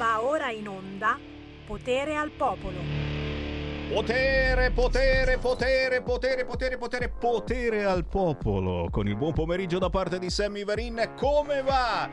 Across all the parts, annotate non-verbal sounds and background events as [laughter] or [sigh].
Va ora in onda Potere al Popolo. Potere, potere, potere, potere, potere, potere, potere al popolo. Con il buon pomeriggio da parte di Sammy Varin, come va?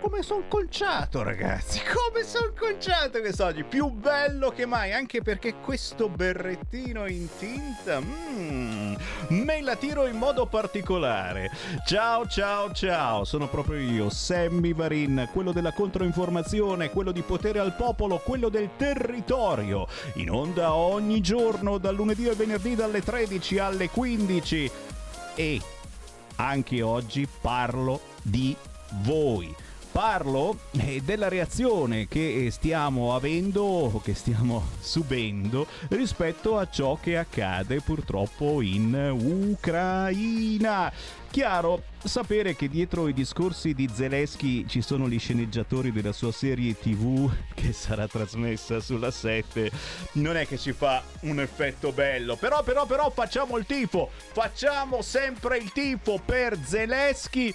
Come sono conciato, ragazzi. [laughs] Come sono conciato quest'oggi. Più bello che mai, anche perché questo berrettino in tinta, mm, me la tiro in modo particolare. Ciao, ciao, ciao. Sono proprio io, Sammy Varin, quello della controinformazione, quello di potere al popolo, quello del territorio. In onda ogni giorno, dal lunedì al venerdì, dalle 13 alle 15. E anche oggi parlo di voi parlo eh, della reazione che stiamo avendo, che stiamo [laughs] subendo rispetto a ciò che accade purtroppo in Ucraina. Chiaro, sapere che dietro i discorsi di Zelensky ci sono gli sceneggiatori della sua serie TV [laughs] che sarà trasmessa sulla 7 non è che ci fa un effetto bello. Però, però, però facciamo il tifo, facciamo sempre il tifo per Zelensky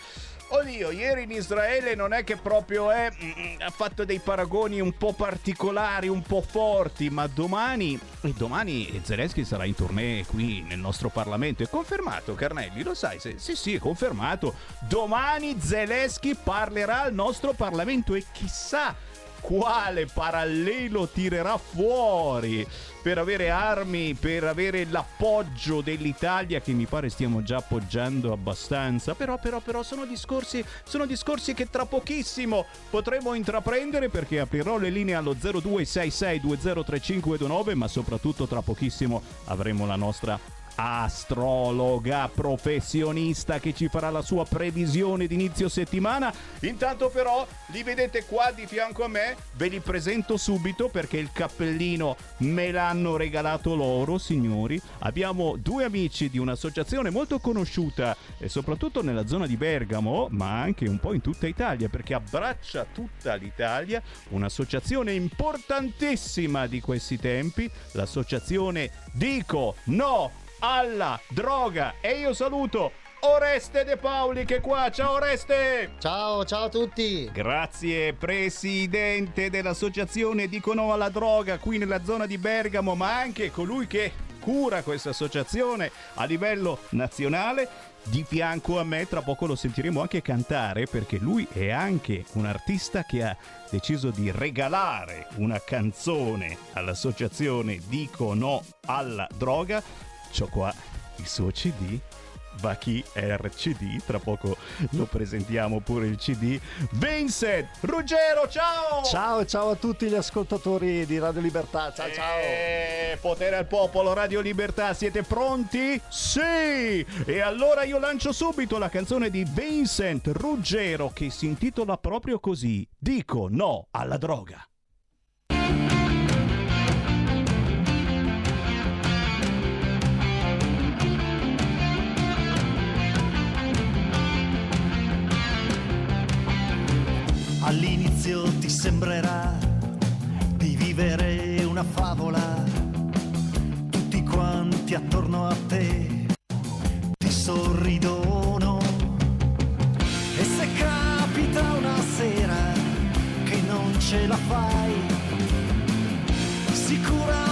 Oddio, ieri in Israele non è che proprio è, mm, mm, ha fatto dei paragoni un po' particolari, un po' forti, ma domani, domani Zelensky sarà in tournée qui nel nostro Parlamento. È confermato, Carnelli, lo sai? Se, sì, sì, è confermato. Domani Zelensky parlerà al nostro Parlamento e chissà quale parallelo tirerà fuori per avere armi, per avere l'appoggio dell'Italia che mi pare stiamo già appoggiando abbastanza. Però, però, però sono discorsi, sono discorsi che tra pochissimo potremo intraprendere perché aprirò le linee allo 0266203529, ma soprattutto tra pochissimo avremo la nostra astrologa professionista che ci farà la sua previsione di inizio settimana. Intanto però li vedete qua di fianco a me, ve li presento subito perché il cappellino me l'hanno regalato loro, signori. Abbiamo due amici di un'associazione molto conosciuta e soprattutto nella zona di Bergamo, ma anche un po' in tutta Italia perché abbraccia tutta l'Italia, un'associazione importantissima di questi tempi, l'associazione Dico No alla droga. E io saluto Oreste De Paoli che è qua. Ciao Oreste! Ciao, ciao a tutti! Grazie presidente dell'associazione Dicono alla droga qui nella zona di Bergamo, ma anche colui che cura questa associazione a livello nazionale. Di fianco a me, tra poco lo sentiremo anche cantare perché lui è anche un artista che ha deciso di regalare una canzone all'associazione Dico No alla droga C'ho qua il suo CD Bachi RCD, tra poco lo presentiamo pure il CD. Vincent Ruggero, ciao! Ciao, ciao a tutti gli ascoltatori di Radio Libertà. Ciao, ciao! E... Potere al popolo, Radio Libertà, siete pronti? Sì! E allora io lancio subito la canzone di Vincent Ruggero che si intitola proprio così: Dico no alla droga. All'inizio ti sembrerà di vivere una favola, tutti quanti attorno a te ti sorridono. E se capita una sera che non ce la fai, sicuramente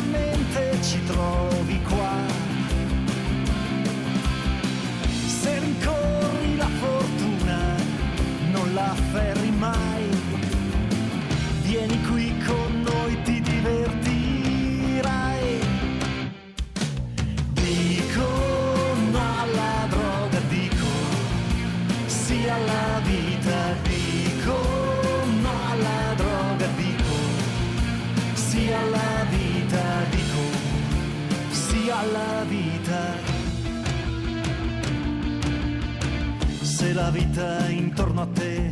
vita intorno a te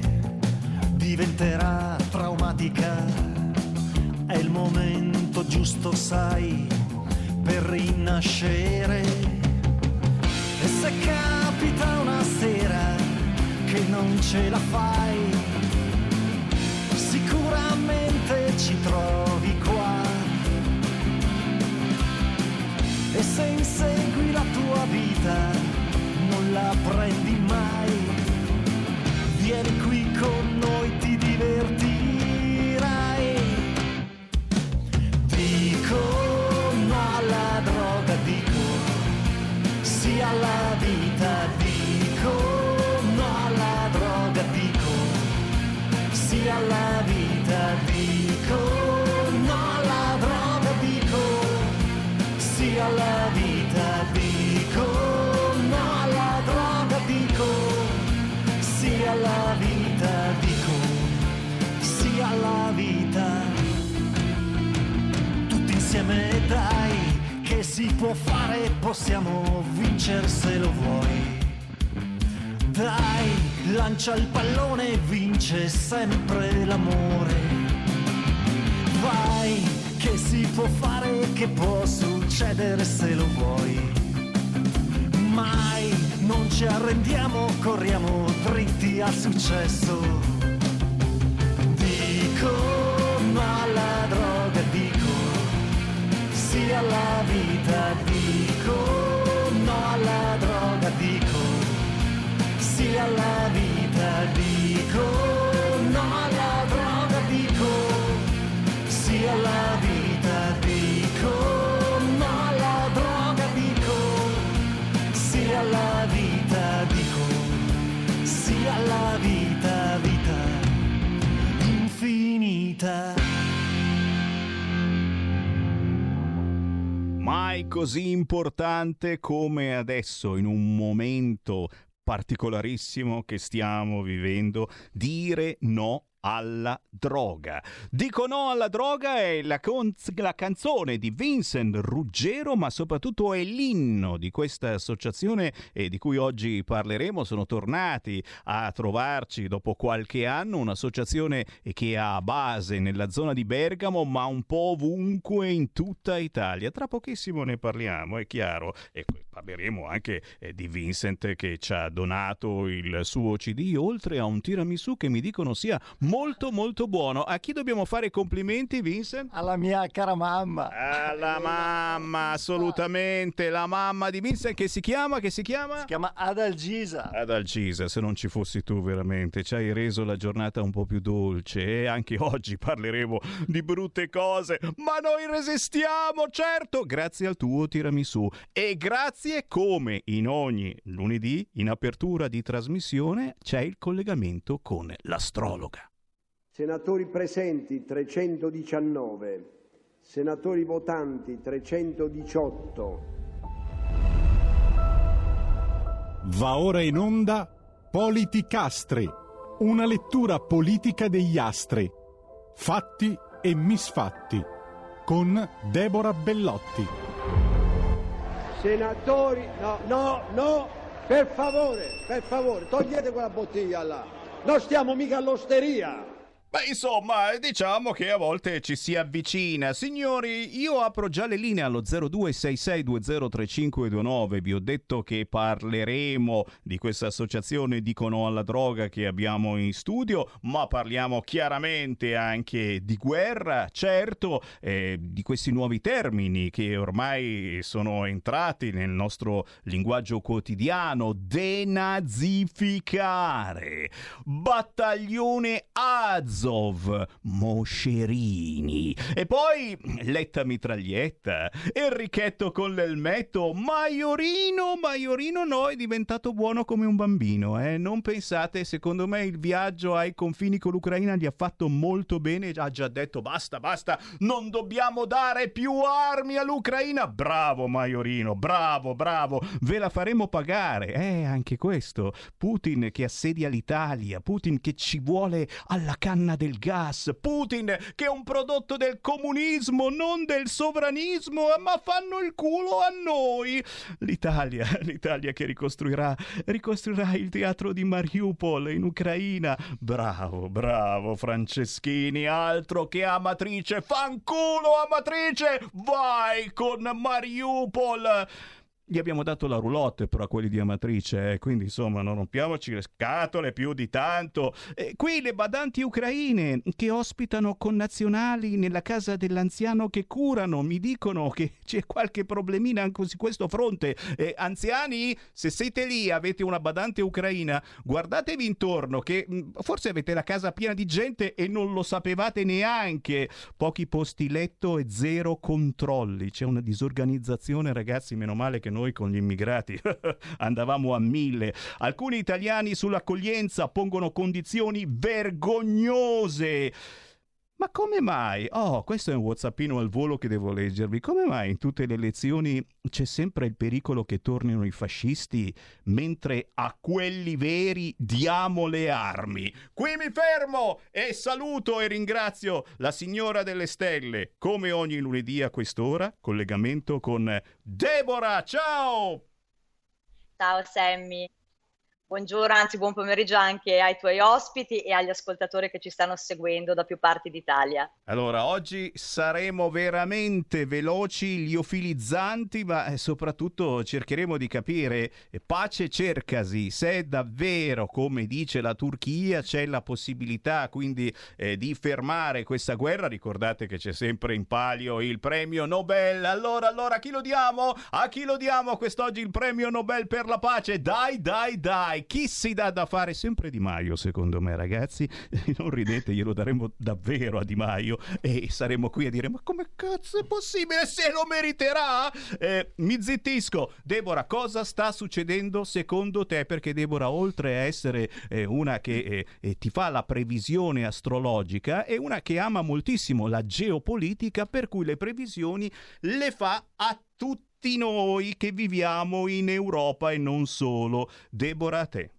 diventerà traumatica. È il momento giusto, sai, per rinascere. E se capita una sera che non ce la fai, sicuramente ci trovi qua. E se insegui la tua vita, non la prendi mai vieni qui con noi, ti divertirai. Dico no alla droga, dico sì alla vita, dico no alla droga, dico sì alla vita. Si può fare, possiamo vincere se lo vuoi. Dai, lancia il pallone vince sempre l'amore. Vai, che si può fare, che può succedere se lo vuoi. Mai non ci arrendiamo, corriamo dritti al successo. Dico sì alla vita, dico no alla droga, dico sì alla vita, dico no alla droga, dico sì alla vita, dico no alla droga, dico sì alla vita, dico sì alla vita, vita infinita. Mai così importante come adesso, in un momento particolarissimo che stiamo vivendo, dire no alla droga. Dico no alla droga è la, con- la, canzone di Vincent Ruggero, ma soprattutto è l'inno di questa associazione e di cui oggi parleremo. Sono tornati a trovarci dopo qualche anno, un'associazione che ha base nella zona di Bergamo, ma un po' ovunque in tutta Italia. Tra pochissimo ne parliamo, è chiaro. E parleremo anche eh, di Vincent che ci ha donato il suo CD, oltre a un tiramisù che mi dicono sia molto molto buono. A chi dobbiamo fare complimenti, Vincent? Alla mia cara mamma. Alla mamma, assolutamente. La mamma di Vincent che si chiama? Che si chiama? Si chiama Adalgisa. Adalgisa, se non ci fossi tu veramente, ci hai reso la giornata un po' più dolce e anche [laughs] oggi parleremo di brutte cose, ma noi resistiamo, certo, grazie al tuo tiramisù e grazie come in ogni lunedì in apertura di trasmissione c'è il collegamento con l'astrologa. Senatori presenti 319, senatori votanti 318. Va ora in onda Politicastri, una lettura politica degli astri, fatti e misfatti, con Deborah Bellotti. Senatori, no, no, no, per favore, per favore, togliete quella bottiglia là. Non stiamo mica all'osteria. Beh, insomma, diciamo che a volte ci si avvicina. Signori, io apro già le linee allo 0266203529. Vi ho detto che parleremo di questa associazione Dicono alla droga che abbiamo in studio, ma parliamo chiaramente anche di guerra, certo, eh, di questi nuovi termini che ormai sono entrati nel nostro linguaggio quotidiano. Denazificare, battaglione Az Azov, Moscerini. E poi Letta Mitraglietta, Enrichetto con l'elmetto, Maiorino, Maiorino no, è diventato buono come un bambino. Eh? Non pensate, secondo me il viaggio ai confini con l'Ucraina gli ha fatto molto bene, ha già detto basta, basta, non dobbiamo dare più armi all'Ucraina. Bravo Maiorino, bravo, bravo, ve la faremo pagare. Eh, anche questo. Putin che assedia l'Italia, Putin che ci vuole alla canna del gas, Putin che è un prodotto del comunismo, non del sovranismo, ma fanno il culo a noi. L'Italia, [laughs] l'Italia che ricostruirà, ricostruirà il teatro di Mariupol in Ucraina. Bravo, bravo Franceschini, altro che Amatrice, fanculo Amatrice, vai con Mariupol. Gli abbiamo dato la roulotte però a quelli di Amatrice, eh, quindi insomma non rompiamoci le scatole più di tanto. Eh, qui le badanti ucraine che ospitano connazionali nella casa dell'anziano che curano mi dicono che c'è qualche problemina anche su questo fronte. Eh, anziani, se siete lì avete una badante ucraina, guardatevi intorno che mh, forse avete la casa piena di gente e non lo sapevate neanche. Pochi posti letto e zero controlli. C'è una disorganizzazione ragazzi, meno male che non noi con gli immigrati [laughs] andavamo a mille. Alcuni italiani sull'accoglienza pongono condizioni vergognose. Ma come mai? Oh, questo è un whatsappino al volo che devo leggervi. Come mai in tutte le elezioni c'è sempre il pericolo che tornino i fascisti, mentre a quelli veri diamo le armi? Qui mi fermo e saluto e ringrazio la signora delle stelle. Come ogni lunedì a quest'ora, collegamento con Deborah. Ciao! Ciao Sammy. Buongiorno, anzi buon pomeriggio anche ai tuoi ospiti e agli ascoltatori che ci stanno seguendo da più parti d'Italia. Allora, oggi saremo veramente veloci, liofilizzanti, ma eh, soprattutto cercheremo di capire, eh, pace cercasi, se davvero, come dice la Turchia, c'è la possibilità quindi eh, di fermare questa guerra. Ricordate che c'è sempre in palio il premio Nobel. Allora, allora, a chi lo diamo? A chi lo diamo quest'oggi il premio Nobel per la pace? Dai, dai, dai! Dai, chi si dà da fare? Sempre Di Maio, secondo me, ragazzi. [laughs] Non ridete, glielo daremo davvero a Di Maio e saremo qui a dire: Ma come cazzo è possibile? Se lo meriterà? Eh, mi zittisco. Deborah, cosa sta succedendo secondo te? Perché Deborah, oltre a essere eh, una che eh, eh ti fa la previsione astrologica, è una che ama moltissimo la geopolitica, per cui le previsioni le fa a tutti tutti noi che viviamo in Europa e non solo. Deborah, a te.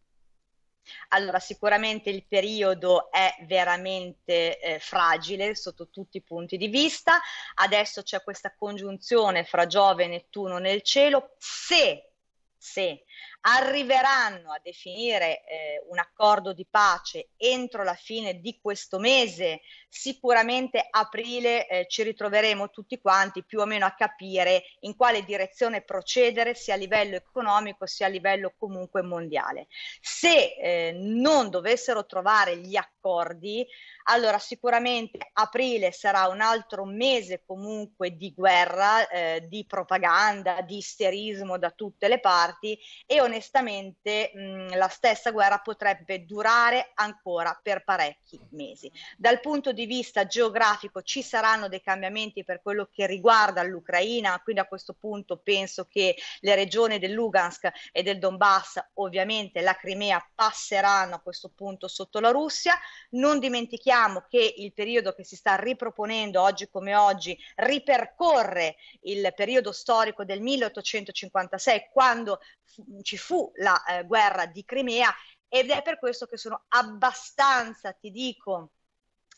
Allora, sicuramente il periodo è veramente eh, fragile sotto tutti i punti di vista. Adesso c'è questa congiunzione fra Giove e Nettuno nel cielo. Se, se arriveranno a definire eh, un accordo di pace entro la fine di questo mese, sicuramente aprile eh, ci ritroveremo tutti quanti più o meno a capire in quale direzione procedere sia a livello economico sia a livello comunque mondiale. Se eh, non dovessero trovare gli accordi, allora sicuramente aprile sarà un altro mese comunque di guerra, eh, di propaganda, di isterismo da tutte le parti e onestamente mh, la stessa guerra potrebbe durare ancora per parecchi mesi. Dal punto di vista geografico ci saranno dei cambiamenti per quello che riguarda l'Ucraina, quindi a questo punto penso che le regioni del Lugansk e del Donbass, ovviamente la Crimea, passeranno a questo punto sotto la Russia. Non dimentichiamo che il periodo che si sta riproponendo oggi come oggi ripercorre il periodo storico del 1856, quando ci fu la eh, guerra di Crimea ed è per questo che sono abbastanza, ti dico,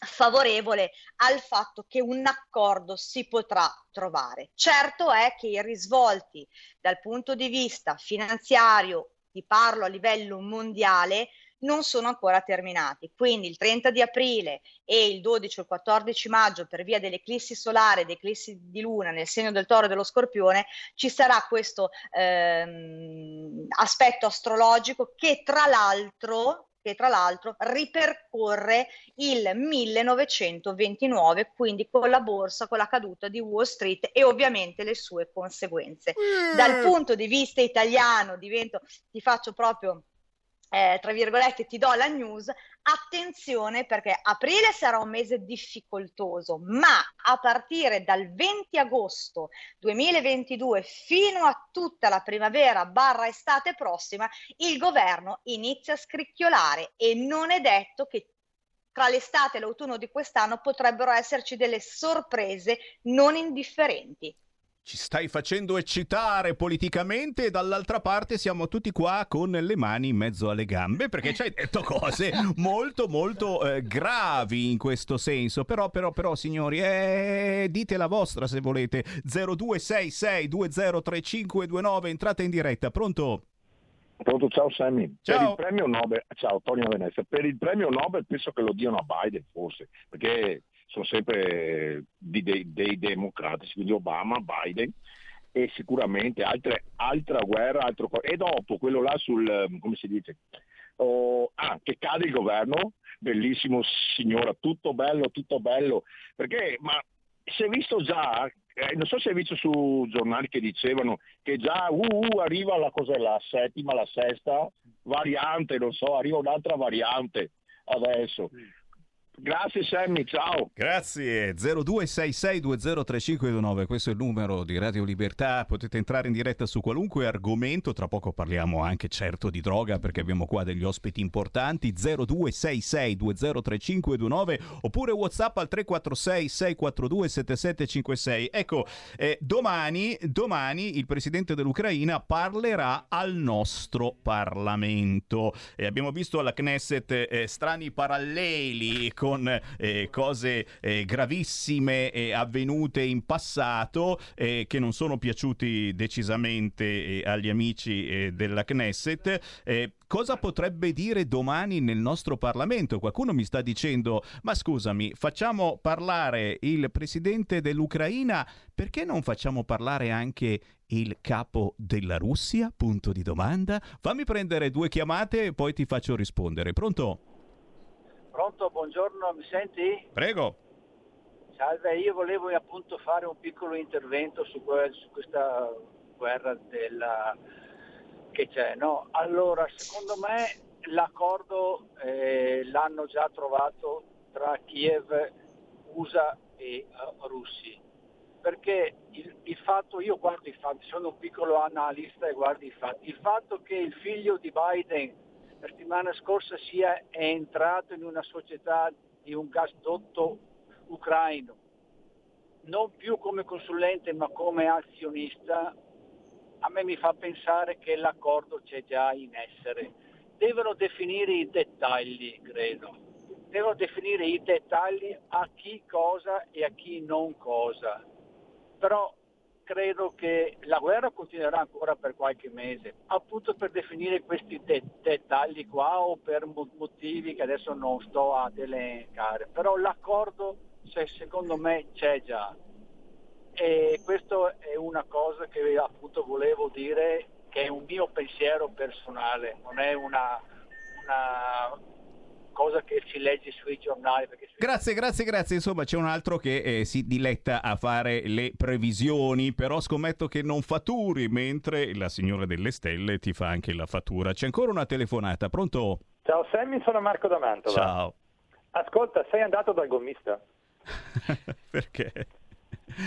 favorevole al fatto che un accordo si potrà trovare. Certo è che i risvolti dal punto di vista finanziario, ti parlo a livello mondiale, non sono ancora terminati. Quindi il 30 di aprile e il 12 o il 14 maggio, per via delle eclissi solari, delle eclissi di luna nel segno del toro e dello scorpione, ci sarà questo ehm, aspetto astrologico che tra l'altro che tra l'altro ripercorre il 1929, quindi con la borsa, con la caduta di Wall Street e ovviamente le sue conseguenze. Mm. Dal punto di vista italiano, divento, ti faccio proprio eh, tra virgolette, ti do la news, attenzione perché aprile sarà un mese difficoltoso, ma a partire dal 20 agosto 2022 fino a tutta la primavera barra estate prossima, il governo inizia a scricchiolare e non è detto che tra l'estate e l'autunno di quest'anno potrebbero esserci delle sorprese non indifferenti ci stai facendo eccitare politicamente e dall'altra parte siamo tutti qua con le mani in mezzo alle gambe perché ci hai detto cose [laughs] molto molto eh, gravi in questo senso però però però signori eh, dite la vostra se volete 0266203529 entrate in diretta pronto? Pronto, ciao Sammy. Ciao. Per il premio Nobel, ciao Tonio Venezia, per il premio Nobel penso che lo diano a Biden forse, perché sono sempre di, dei, dei, democratici, quindi Obama, Biden e sicuramente altre, altra guerra, altro, e dopo quello là sul, come si dice, oh, ah, che cade il governo, bellissimo signora, tutto bello, tutto bello, perché ma si è visto già, eh, non so se hai visto su giornali che dicevano che già uh, uh, arriva la, cos'è, la settima, la sesta variante, non so, arriva un'altra variante adesso. Grazie Sammy, ciao. Grazie. 0266203529, questo è il numero di Radio Libertà. Potete entrare in diretta su qualunque argomento. Tra poco parliamo anche certo di droga perché abbiamo qua degli ospiti importanti. 0266203529 oppure WhatsApp al 346 642 7756. Ecco, eh, domani, domani il presidente dell'Ucraina parlerà al nostro Parlamento. E abbiamo visto alla Knesset eh, strani paralleli con eh, cose eh, gravissime eh, avvenute in passato che non sono piaciuti decisamente agli amici della Knesset. Cosa potrebbe dire domani nel nostro Parlamento? Qualcuno mi sta dicendo, ma scusami, facciamo parlare il presidente dell'Ucraina, perché non facciamo parlare anche il capo della Russia? Punto di domanda. Fammi prendere due chiamate e poi ti faccio rispondere. Pronto? Pronto, buongiorno, mi senti? Prego. Salve, io volevo appunto fare un piccolo intervento su, que- su questa guerra della... che c'è. No? Allora, secondo me l'accordo eh, l'hanno già trovato tra Kiev, USA e uh, russi. Perché il, il, fatto, io guardo i fatti, sono un piccolo analista e guardo i fatti, il fatto che il figlio di Biden la settimana scorsa sia entrato in una società di un gasdotto ucraino, non più come consulente ma come azionista, a me mi fa pensare che l'accordo c'è già in essere. Devono definire i dettagli, credo. Devono definire i dettagli a chi cosa e a chi non cosa. Però credo che la guerra continuerà ancora per qualche mese, appunto per definire questi de- dettagli qua o per motivi che adesso non sto ad elencare, però l'accordo cioè, secondo me c'è già e questa è una cosa che appunto volevo dire che è un mio pensiero personale, non è una, una cosa che si legge sui giornali. Sui... Grazie, grazie, grazie. Insomma, c'è un altro che eh, si diletta a fare le previsioni, però scommetto che non faturi, mentre la signora delle stelle ti fa anche la fattura. C'è ancora una telefonata, pronto? Ciao Sammy, sono Marco da Mantova. Ciao. Ascolta, sei andato dal gommista? [laughs] Perché?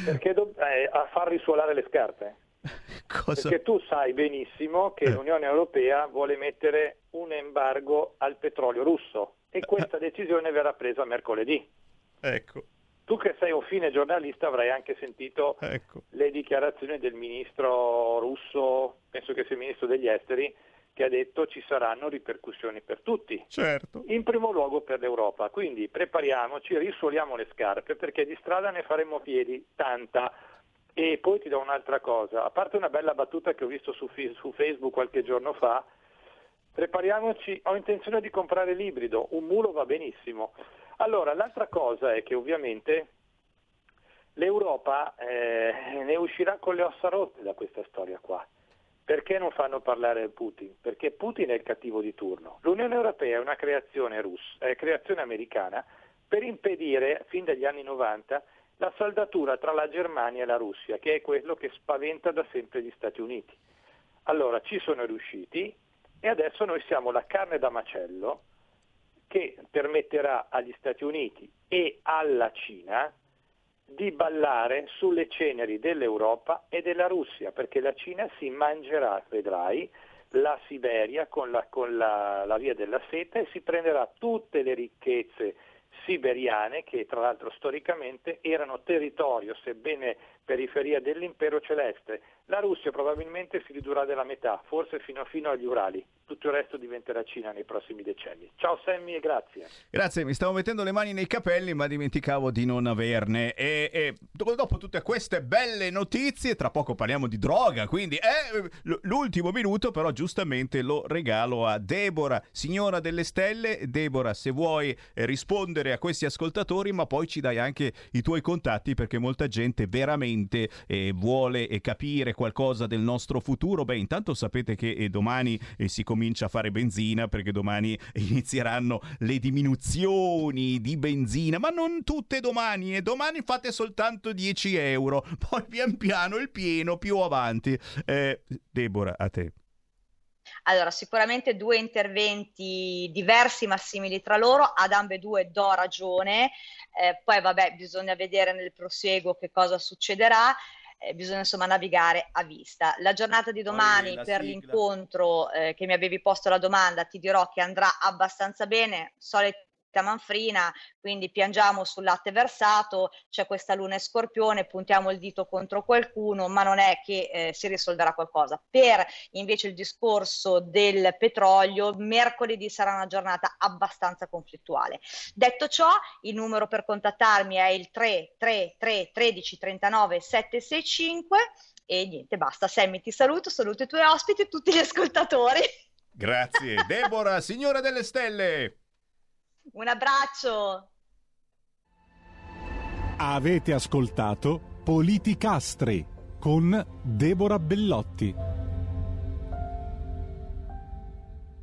Perché do- eh, a far risuolare le scarpe. [laughs] Cosa? Perché tu sai benissimo che eh. l'Unione Europea vuole mettere un embargo al petrolio russo e questa decisione verrà presa mercoledì. Ecco. Tu che sei un fine giornalista avrai anche sentito ecco. le dichiarazioni del ministro russo, penso che sia il ministro degli esteri, che ha detto ci saranno ripercussioni per tutti. Certo. In primo luogo per l'Europa. Quindi prepariamoci, risuoliamo le scarpe perché di strada ne faremo piedi tanta. E poi ti do un'altra cosa, a parte una bella battuta che ho visto su, su Facebook qualche giorno fa, prepariamoci, ho intenzione di comprare l'ibrido, un mulo va benissimo. Allora, l'altra cosa è che ovviamente l'Europa eh, ne uscirà con le ossa rotte da questa storia qua. Perché non fanno parlare Putin? Perché Putin è il cattivo di turno. L'Unione Europea è una creazione russa, è creazione americana per impedire, fin dagli anni 90, la saldatura tra la Germania e la Russia, che è quello che spaventa da sempre gli Stati Uniti. Allora ci sono riusciti e adesso noi siamo la carne da macello che permetterà agli Stati Uniti e alla Cina di ballare sulle ceneri dell'Europa e della Russia, perché la Cina si mangerà, vedrai, la Siberia con, la, con la, la via della seta e si prenderà tutte le ricchezze siberiane che tra l'altro storicamente erano territorio, sebbene periferia dell'impero celeste. La Russia probabilmente si ridurrà della metà, forse fino, fino agli Urali. Tutto il resto diventerà Cina nei prossimi decenni. Ciao Sammy e grazie. Grazie, mi stavo mettendo le mani nei capelli ma dimenticavo di non averne. E, e dopo tutte queste belle notizie, tra poco parliamo di droga, quindi eh, l'ultimo minuto però giustamente lo regalo a Deborah, signora delle stelle. Deborah, se vuoi rispondere a questi ascoltatori, ma poi ci dai anche i tuoi contatti perché molta gente veramente eh, vuole capire qualcosa del nostro futuro. Beh, intanto sapete che eh, domani eh, si comincia a fare benzina perché domani inizieranno le diminuzioni di benzina, ma non tutte domani e domani fate soltanto 10 euro, [laughs] poi pian piano il pieno più avanti. Eh, Deborah, a te. Allora, sicuramente due interventi diversi ma simili tra loro, ad ambedue do ragione, eh, poi vabbè bisogna vedere nel proseguo che cosa succederà. Eh, bisogna insomma navigare a vista. La giornata di domani per sigla. l'incontro eh, che mi avevi posto la domanda ti dirò che andrà abbastanza bene, solite manfrina, quindi piangiamo sul latte versato, c'è questa luna e scorpione, puntiamo il dito contro qualcuno, ma non è che eh, si risolverà qualcosa. Per invece il discorso del petrolio, mercoledì sarà una giornata abbastanza conflittuale. Detto ciò, il numero per contattarmi è il 333 13 39 765 e niente, basta. Sammy, ti saluto, saluto i tuoi ospiti e tutti gli ascoltatori. Grazie. [laughs] Deborah, signora delle stelle. Un abbraccio. Avete ascoltato Politicastri con Deborah Bellotti.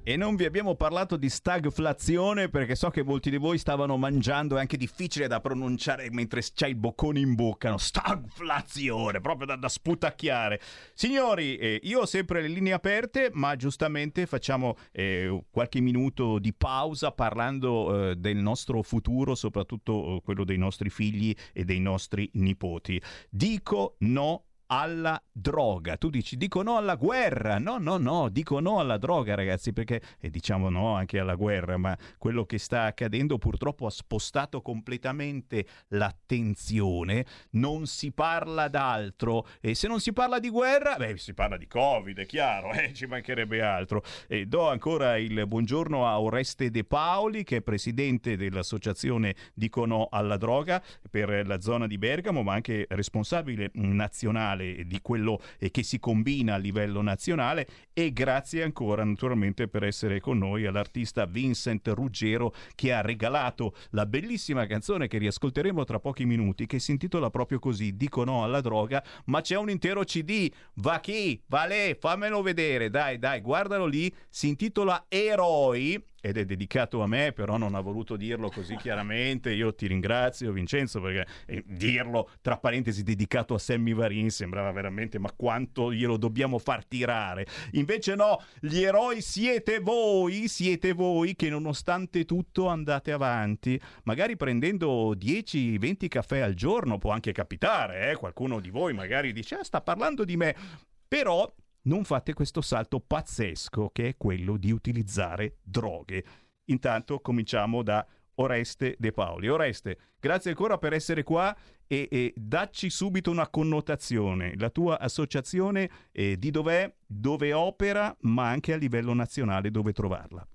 E non vi abbiamo parlato di stagflazione perché so che molti di voi stavano mangiando, è anche difficile da pronunciare mentre c'hai il boccone in bocca, no? Stagflazione, proprio da, da sputacchiare. Signori, eh, io ho sempre le linee aperte, ma giustamente facciamo eh, qualche minuto di pausa parlando eh, del nostro futuro, soprattutto eh, quello dei nostri figli e dei nostri nipoti. Dico no alla droga. Tu dici dico no alla guerra. No, no, no, dico no alla droga, ragazzi, perché e diciamo no anche alla guerra, ma quello che sta accadendo purtroppo ha spostato completamente l'attenzione. Non si parla d'altro e se non si parla di guerra, beh, si parla di Covid, è chiaro, [laughs] eh, ci mancherebbe altro. E do ancora il buongiorno a Oreste De Paoli, che è presidente dell'associazione Dico no alla droga per la zona di Bergamo, ma anche responsabile nazionale nazionale, di quello che si combina a livello nazionale e grazie ancora naturalmente per essere con noi all'artista Vincent Ruggero che ha regalato la bellissima canzone che riascolteremo tra pochi minuti che si intitola proprio così Dico no alla droga ma c'è un intero CD va chi? Va lei? Fammelo vedere dai dai guardalo lì si intitola Eroi ed è dedicato a me, però non ha voluto dirlo così chiaramente. Io ti ringrazio, Vincenzo, perché eh, dirlo tra parentesi dedicato a Sammy Varin sembrava veramente, ma quanto glielo dobbiamo far tirare. Invece no, gli eroi siete voi, siete voi che nonostante tutto andate avanti, magari prendendo 10-20 caffè al giorno, può anche capitare, eh? qualcuno di voi magari dice, ah, sta parlando di me, però non fate questo salto pazzesco che è quello di utilizzare droghe. Intanto cominciamo da Oreste De Paoli. Oreste, grazie ancora per essere qua e, e dacci subito una connotazione. La tua associazione eh, di dov'è, dove opera, ma anche a livello nazionale dove trovarla.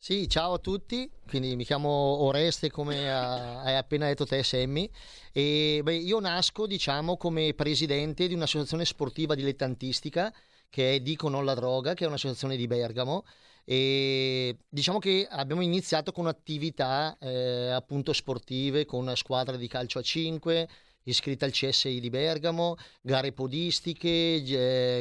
Sì, ciao a tutti, quindi mi chiamo Oreste come hai appena detto te Semmi e beh, io nasco diciamo come presidente di un'associazione sportiva dilettantistica che è Dico non la droga, che è un'associazione di Bergamo. E diciamo che abbiamo iniziato con attività eh, appunto sportive con una squadra di calcio a 5 iscritta al CSI di Bergamo, gare podistiche,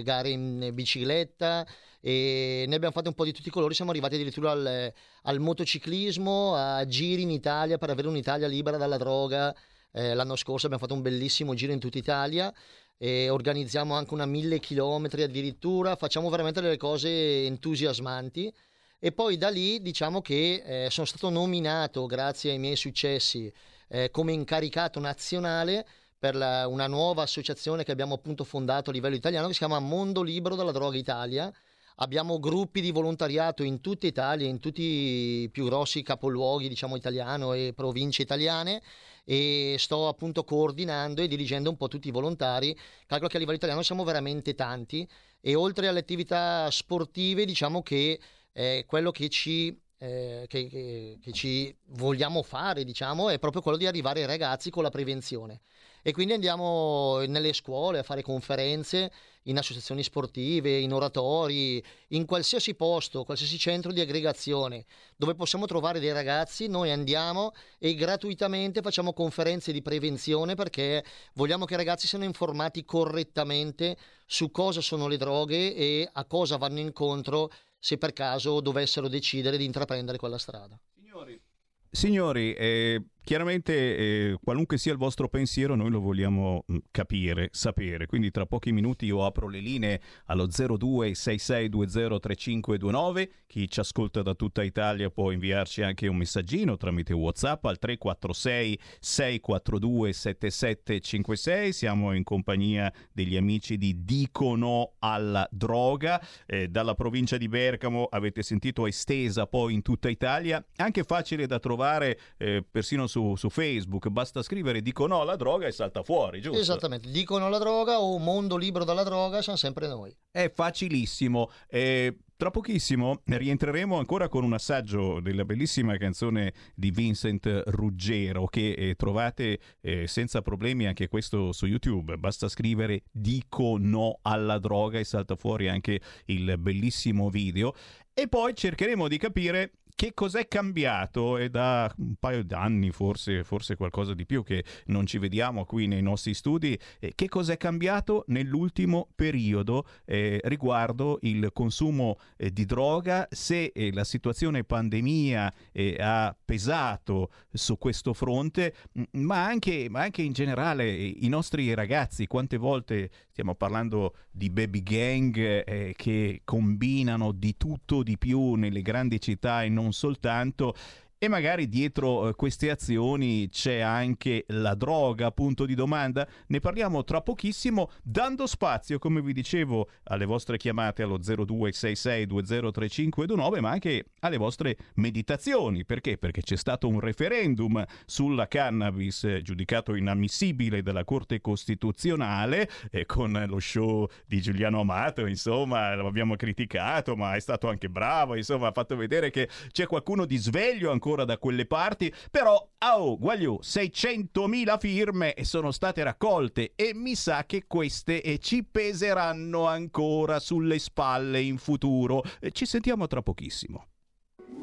gare in bicicletta e ne abbiamo fatte un po' di tutti i colori, siamo arrivati addirittura al, al motociclismo, a giri in Italia per avere un'Italia libera dalla droga. Eh, l'anno scorso abbiamo fatto un bellissimo giro in tutta Italia e organizziamo anche una mille chilometri addirittura, facciamo veramente delle cose entusiasmanti. E poi da lì diciamo che eh, sono stato nominato grazie ai miei successi eh, come incaricato nazionale per la, una nuova associazione che abbiamo appunto fondato a livello italiano che si chiama Mondo Libero dalla Droga Italia Abbiamo gruppi di volontariato in tutta Italia, in tutti i più grossi capoluoghi, diciamo, italiano e province italiane e sto appunto coordinando e dirigendo un po' tutti i volontari. Calcolo che a livello italiano siamo veramente tanti e oltre alle attività sportive, diciamo che eh, quello che ci eh, che, che, che, ci vogliamo fare, diciamo, è proprio quello di arrivare ai ragazzi con la prevenzione. E quindi andiamo nelle scuole a fare conferenze, in associazioni sportive, in oratori, in qualsiasi posto, qualsiasi centro di aggregazione dove possiamo trovare dei ragazzi, noi andiamo e gratuitamente facciamo conferenze di prevenzione perché vogliamo che i ragazzi siano informati correttamente su cosa sono le droghe e a cosa vanno incontro se per caso dovessero decidere di intraprendere quella strada. Signori, Signori, eh, chiaramente eh, qualunque sia il vostro pensiero noi lo vogliamo mh, capire, sapere, quindi tra pochi minuti io apro le linee allo 0266203529, chi ci ascolta da tutta Italia può inviarci anche un messaggino tramite Whatsapp al 346 642 7756, siamo in compagnia degli amici di Dicono alla droga, eh, dalla provincia di Bergamo avete sentito estesa poi in tutta Italia, anche facile da trovare eh, persino su, su, Facebook, basta scrivere dicono alla droga e salta fuori, giusto? Esattamente, dicono alla droga o mondo libero dalla droga, siamo sempre noi. È facilissimo. Eh, tra pochissimo rientreremo ancora con un assaggio della bellissima canzone di Vincent Ruggero che eh, trovate eh, senza problemi anche questo su YouTube. Basta scrivere Dico no alla droga e salta fuori anche il bellissimo video. E poi cercheremo di capire che cos'è cambiato? È da un paio d'anni, forse, forse qualcosa di più, che non ci vediamo qui nei nostri studi. Eh, che cos'è cambiato nell'ultimo periodo eh, riguardo il consumo eh, di droga? Se eh, la situazione pandemia eh, ha pesato su questo fronte, ma anche, ma anche in generale eh, i nostri ragazzi, quante volte stiamo parlando di baby gang che combinano di tutto di più nelle grandi città e non soltanto e magari dietro eh, queste azioni c'è anche la droga, punto di domanda. Ne parliamo tra pochissimo, dando spazio, come vi dicevo, alle vostre chiamate allo 0266203529, ma anche alle vostre meditazioni. Perché? Perché c'è stato un referendum sulla cannabis eh, giudicato inammissibile dalla Corte Costituzionale eh, con lo show di Giuliano Amato, insomma, lo abbiamo criticato, ma è stato anche bravo, insomma, ha fatto vedere che c'è qualcuno di sveglio ancora ancora da quelle parti, però, oh, guagliù, 600.000 firme sono state raccolte e mi sa che queste eh, ci peseranno ancora sulle spalle in futuro. Eh, ci sentiamo tra pochissimo.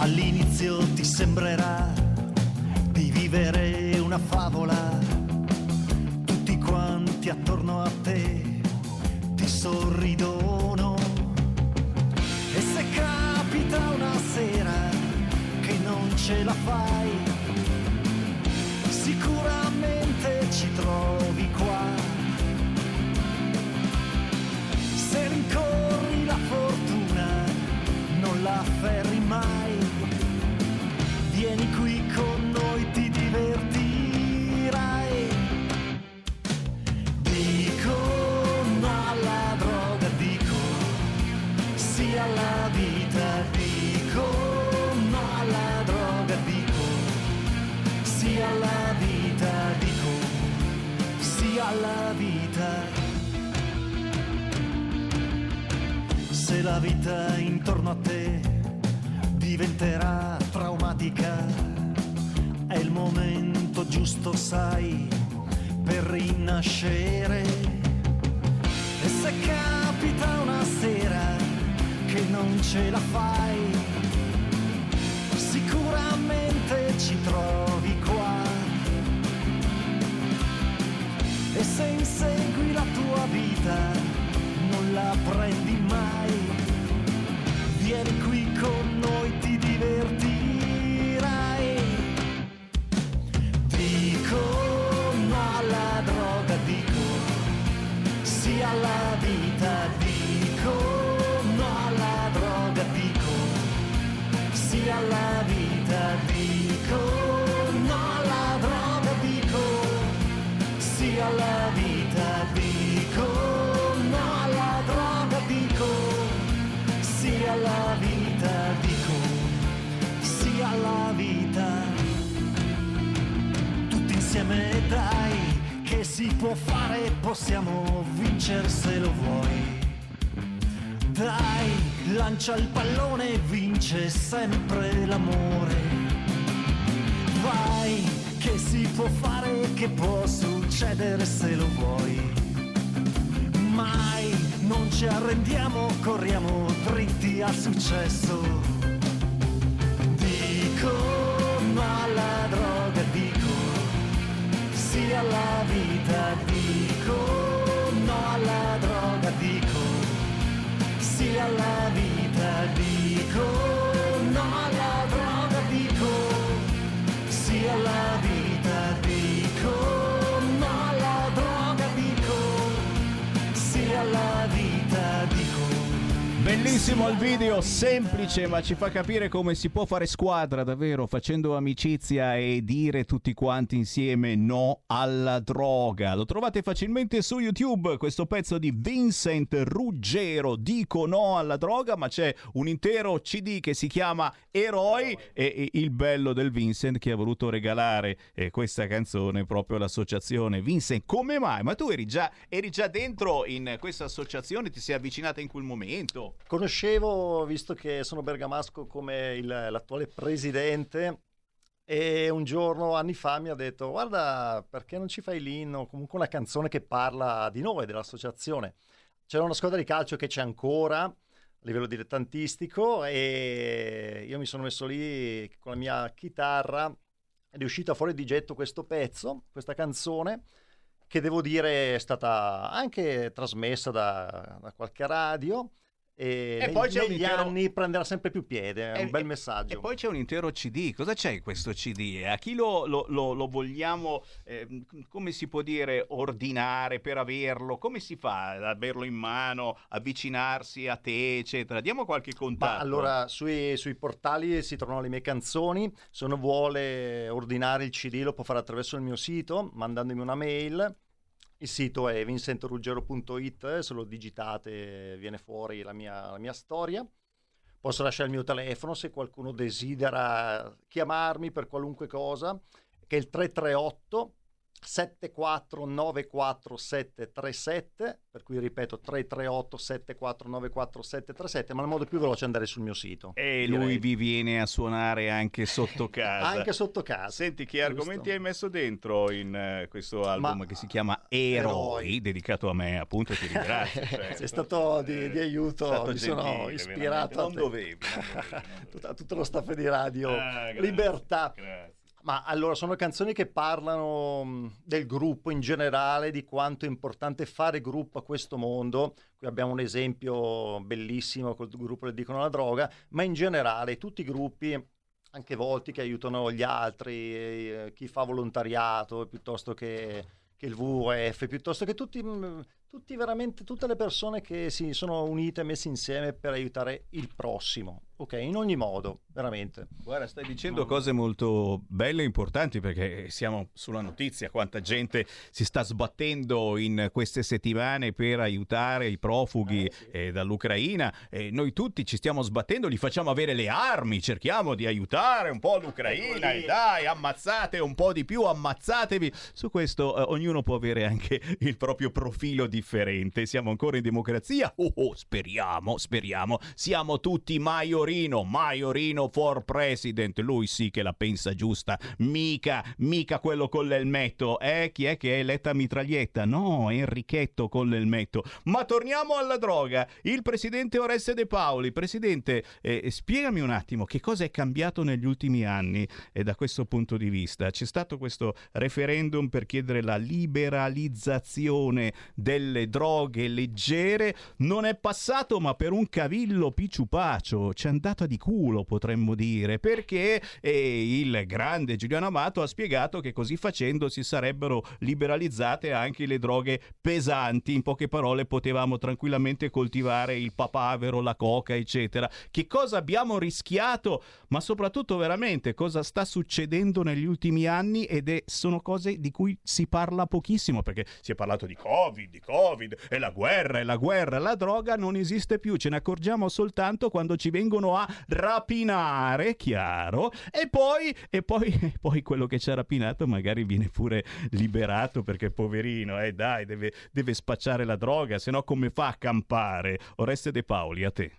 All'inizio ti sembrerà di vivere una favola, tutti quanti attorno a te ti sorridono. E se capita una sera che non ce la fai, sicuramente ci trovi qua. Se rincorri la fortuna, non la ferri mai vieni qui con noi, ti divertirai. Dico no alla droga, dico sì alla vita, dico no alla droga, dico sì alla vita, dico sì alla vita. Se la vita intorno a te diventerà momento giusto, sai, per rinascere. E se capita una sera che non ce la fai, sicuramente ci trovi qua. E se insegui la tua vita, non la prendi mai, vieni qui con noi, ti divertirai. alla vita dico no alla droga dico. Sì alla vita dico no alla droga dico. Sì alla vita dico sì alla vita. Tutti insieme dai che si può fare possiamo vincere se lo vuoi. Dai lancia il pallone e vinci vince sempre l'amore. Vai, che si può fare, che può succedere se lo vuoi. Mai non ci arrendiamo, corriamo dritti al successo. Dico no alla droga, dico sì alla vita, dico no alla droga, dico sì alla vita, Bellissimo il video, semplice ma ci fa capire come si può fare squadra davvero facendo amicizia e dire tutti quanti insieme no alla droga. Lo trovate facilmente su YouTube questo pezzo di Vincent Ruggero, dico no alla droga, ma c'è un intero CD che si chiama Eroi e, il bello del Vincent che ha voluto regalare eh, questa canzone proprio all'associazione. Vincent, come mai? Ma tu eri già, eri già dentro in questa associazione, ti sei avvicinata in quel momento? Conoscevo, visto che sono bergamasco, come il- l'attuale presidente e un giorno, anni fa, mi ha detto guarda perché non ci fai l'inno, comunque una canzone che parla di noi, dell'associazione. C'era una squadra di calcio che c'è ancora a livello dilettantistico e io mi sono messo lì con la mia chitarra ed è uscita fuori di getto questo pezzo, questa canzone che devo dire è stata anche trasmessa da, da qualche radio e, E poi c'è un negli intero- anni prenderà sempre più piede, è un bel messaggio. E poi c'è un intero CD. Cosa c'è in questo CD? A chi lo, lo- lo- lo vogliamo, eh, come si può dire, ordinare per averlo? Come si fa ad averlo in mano, avvicinarsi a te, eccetera? Diamo qualche contatto. Ma allora sui, sui portali si trovano le mie canzoni, se uno vuole ordinare il CD lo può fare attraverso il mio sito mandandomi una mail. Il sito è vincentoruggero.it, se lo digitate viene fuori la mia, la mia storia. Posso lasciare il mio telefono se qualcuno desidera chiamarmi per qualunque cosa, che è il 338 7494737, per cui ripeto 338 7494737, ma il modo più veloce è andare sul mio sito. E direi. lui vi viene a suonare anche sotto [laughs] casa. Anche sotto casa. Senti, che Giusto. argomenti hai messo dentro in eh, questo album Ma- che si chiama Eroi, dedicato a me, appunto, ti ringrazio. [laughs] certo. Sei stato di, di aiuto, È stato mi sono gentile, ispirato. veramente. Non dovevi, non dovevi, [laughs] Tutta- tutto lo staff di radio, Ah, grazie, Libertà. grazie. Ma allora sono canzoni che parlano mh, del gruppo in generale, di quanto è importante fare gruppo a questo mondo. Qui abbiamo un esempio bellissimo col gruppo del Dicono la droga, ma in generale tutti i gruppi, anche volti che aiutano gli altri, eh, chi fa volontariato piuttosto che, che il WWF, piuttosto che tutti, mh, tutti veramente, tutte le persone che si sono unite e messe insieme per aiutare il prossimo. Ok, in ogni modo, veramente. Guarda, stai dicendo cose molto belle e importanti perché siamo sulla notizia, quanta gente si sta sbattendo in queste settimane per aiutare i profughi eh, dall'Ucraina. E noi tutti ci stiamo sbattendo, gli facciamo avere le armi, cerchiamo di aiutare un po' l'Ucraina. E dai, ammazzate un po' di più, ammazzatevi. Su questo eh, ognuno può avere anche il proprio profilo differente, siamo ancora in democrazia? Oh, oh, speriamo, speriamo, siamo tutti Maiorino, Maiorino for president, lui sì che la pensa giusta, mica, mica quello con l'elmetto, eh? Chi è che è eletta mitraglietta? No, Enrichetto con l'elmetto. Ma torniamo alla droga, il presidente Oreste De Paoli, presidente, eh, spiegami un attimo che cosa è cambiato negli ultimi anni e da questo punto di vista. C'è stato questo referendum per chiedere la liberalizzazione delle droghe leggere, non è passato ma per un cavillo picciupacio, c'è andata di culo potremmo dire, perché eh, il grande Giuliano Amato ha spiegato che così facendo si sarebbero liberalizzate anche le droghe pesanti, in poche parole potevamo tranquillamente coltivare il papavero, la coca, eccetera. Che cosa abbiamo rischiato, ma soprattutto veramente cosa sta succedendo negli ultimi anni? Ed è, sono cose di cui si parla pochissimo perché si è parlato di Covid, di Covid, e la guerra, e la guerra, la droga non esiste più, ce ne accorgiamo soltanto quando ci vengono vanno a rapinare, chiaro, e poi, e poi, [laughs] e poi quello che ci ha rapinato magari viene pure liberato perché poverino, eh dai, deve, deve spacciare la droga, se no come fa a campare? Oreste De Paoli, a te.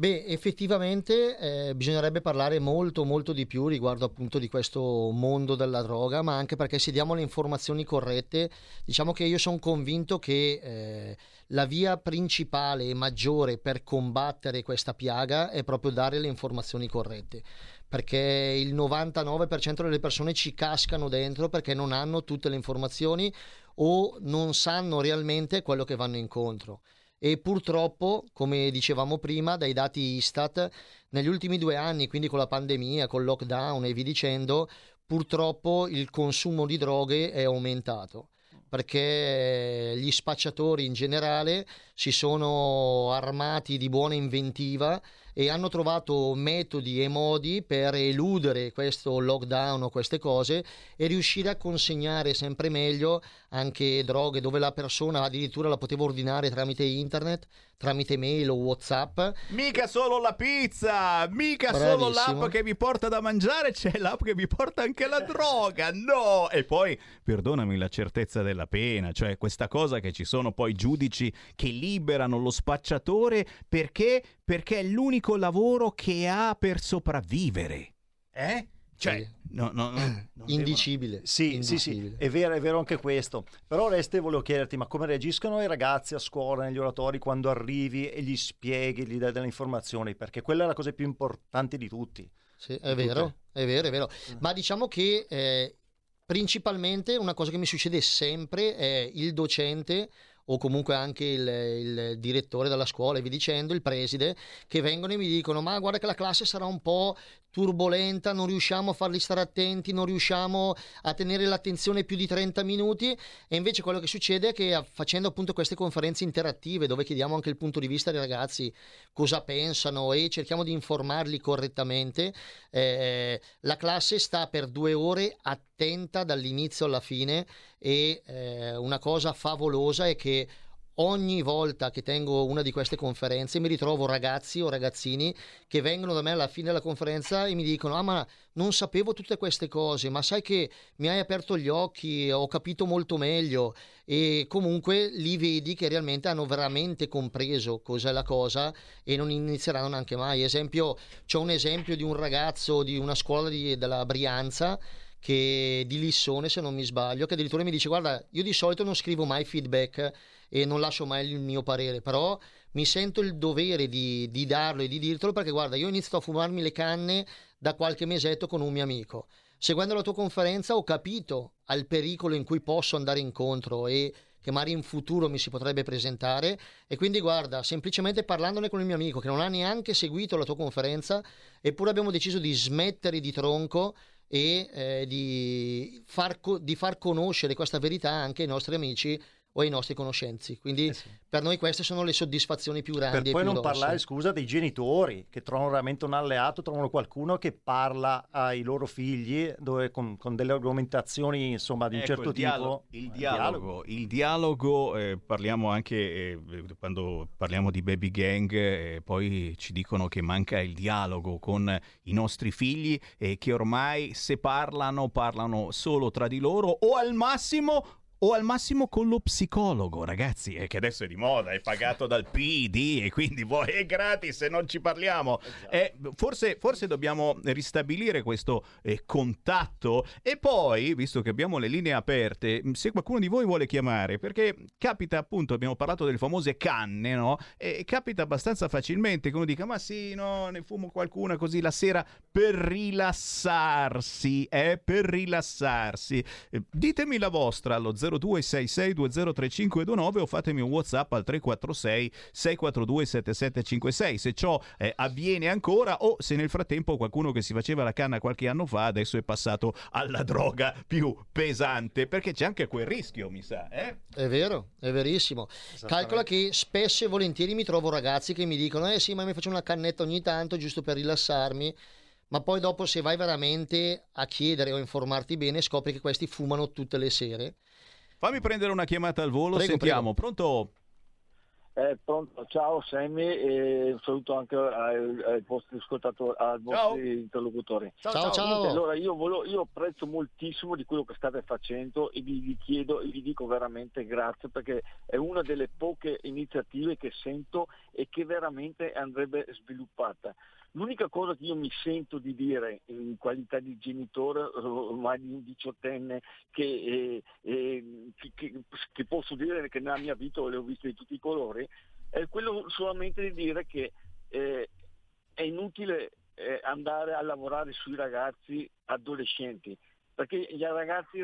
Beh, effettivamente eh, bisognerebbe parlare molto molto di più riguardo appunto di questo mondo della droga, ma anche perché se diamo le informazioni corrette, diciamo che io sono convinto che eh, la via principale e maggiore per combattere questa piaga è proprio dare le informazioni corrette perché il 99% delle persone ci cascano dentro perché non hanno tutte le informazioni o non sanno realmente quello che vanno incontro e purtroppo, come dicevamo prima, dai dati Istat, negli ultimi due anni, quindi con la pandemia, con il lockdown e vi dicendo, purtroppo il consumo di droghe è aumentato. Perché gli spacciatori in generale si sono armati di buona inventiva e hanno trovato metodi e modi per eludere questo lockdown o queste cose e riuscire a consegnare sempre meglio anche droghe dove la persona addirittura la poteva ordinare tramite internet, tramite mail o whatsapp. Mica solo la pizza, mica Bravissimo. solo l'app che vi porta da mangiare, c'è l'app che vi porta anche la droga, no! E poi, perdonami la certezza della pena, cioè questa cosa che ci sono poi giudici che liberano lo spacciatore perché, perché è l'unico lavoro che ha per sopravvivere. Eh? Cioè, no, no, no, [clears throat] Indicibile. Sì, sì, sì, è vero, è vero anche questo. Però Reste volevo chiederti, ma come reagiscono i ragazzi a scuola, negli oratori, quando arrivi e gli spieghi, gli dai delle informazioni? Perché quella è la cosa più importante di tutti. Sì, è vero, è vero, è vero. Ma diciamo che eh, principalmente una cosa che mi succede sempre è il docente o comunque anche il, il direttore della scuola e vi dicendo, il preside, che vengono e mi dicono ma guarda che la classe sarà un po' turbolenta, non riusciamo a farli stare attenti, non riusciamo a tenere l'attenzione più di 30 minuti. E invece quello che succede è che facendo appunto queste conferenze interattive dove chiediamo anche il punto di vista dei ragazzi cosa pensano e cerchiamo di informarli correttamente, eh, la classe sta per due ore attenta dall'inizio alla fine e eh, una cosa favolosa è che ogni volta che tengo una di queste conferenze mi ritrovo ragazzi o ragazzini che vengono da me alla fine della conferenza e mi dicono ah ma non sapevo tutte queste cose ma sai che mi hai aperto gli occhi ho capito molto meglio. E comunque li vedi che realmente hanno veramente compreso cos'è la cosa e non inizieranno neanche mai. Esempio c'è un esempio di un ragazzo di una scuola di- della Brianza che di Lissone se non mi sbaglio che addirittura mi dice guarda io di solito non scrivo mai feedback e non lascio mai il mio parere però mi sento il dovere di, di darlo e di dirtelo perché guarda io ho iniziato a fumarmi le canne da qualche mesetto con un mio amico. Seguendo la tua conferenza ho capito al pericolo in cui posso andare incontro e che magari in futuro mi si potrebbe presentare e quindi guarda, semplicemente parlandone con il mio amico che non ha neanche seguito la tua conferenza, eppure abbiamo deciso di smettere di tronco e eh, di, far co- di far conoscere questa verità anche ai nostri amici o ai nostri conoscenzi. Quindi per noi queste sono le soddisfazioni più grandi. Per e poi più non grosse. parlare, scusa, dei genitori che trovano veramente un alleato, trovano qualcuno che parla ai loro figli dove con, con delle argomentazioni insomma di un Ecco, certo il dialogo, tipo. il Eh, dialogo, il dialogo, eh, parliamo anche eh, quando parliamo di baby gang, eh, poi ci dicono che manca il dialogo con i nostri figli e che ormai se parlano parlano solo tra di loro o al massimo o al massimo con lo psicologo, ragazzi, eh, che adesso è di moda, è pagato dal PD e quindi boh, è gratis se non ci parliamo. Eh, forse, forse dobbiamo ristabilire questo eh, contatto e poi, visto che abbiamo le linee aperte, mh, se qualcuno di voi vuole chiamare, perché capita appunto, abbiamo parlato delle famose canne, no? E capita abbastanza facilmente che uno dica, ma sì, no, ne fumo qualcuna così la sera per rilassarsi, eh, per rilassarsi. Eh, ditemi la vostra allo 0266203529 o fatemi un WhatsApp al 346 642 7756 se ciò eh, avviene ancora o se nel frattempo qualcuno che si faceva la canna qualche anno fa adesso è passato alla droga più pesante perché c'è anche quel rischio mi sa eh? È vero, è verissimo. Calcola che spesso e volentieri mi trovo ragazzi che mi dicono: Eh sì, ma mi faccio una cannetta ogni tanto giusto per rilassarmi. Ma poi dopo, se vai veramente a chiedere o informarti bene, scopri che questi fumano tutte le sere. Fammi prendere una chiamata al volo Prego, sentiamo pronto Eh, pronto, ciao Sammy e un saluto anche ai, ai vostri ascoltatori, ai vostri interlocutori. Ciao, ciao. ciao. Niente, Allora io, volevo- io apprezzo moltissimo di quello che state facendo e vi, vi chiedo e vi dico veramente grazie perché è una delle poche iniziative che sento e che veramente andrebbe sviluppata. L'unica cosa che io mi sento di dire in qualità di genitore ormai di un diciottenne che, eh, eh, che- che- che posso dire che nella mia vita le ho viste di tutti i colori, è quello solamente di dire che eh, è inutile eh, andare a lavorare sui ragazzi adolescenti, perché gli ragazzi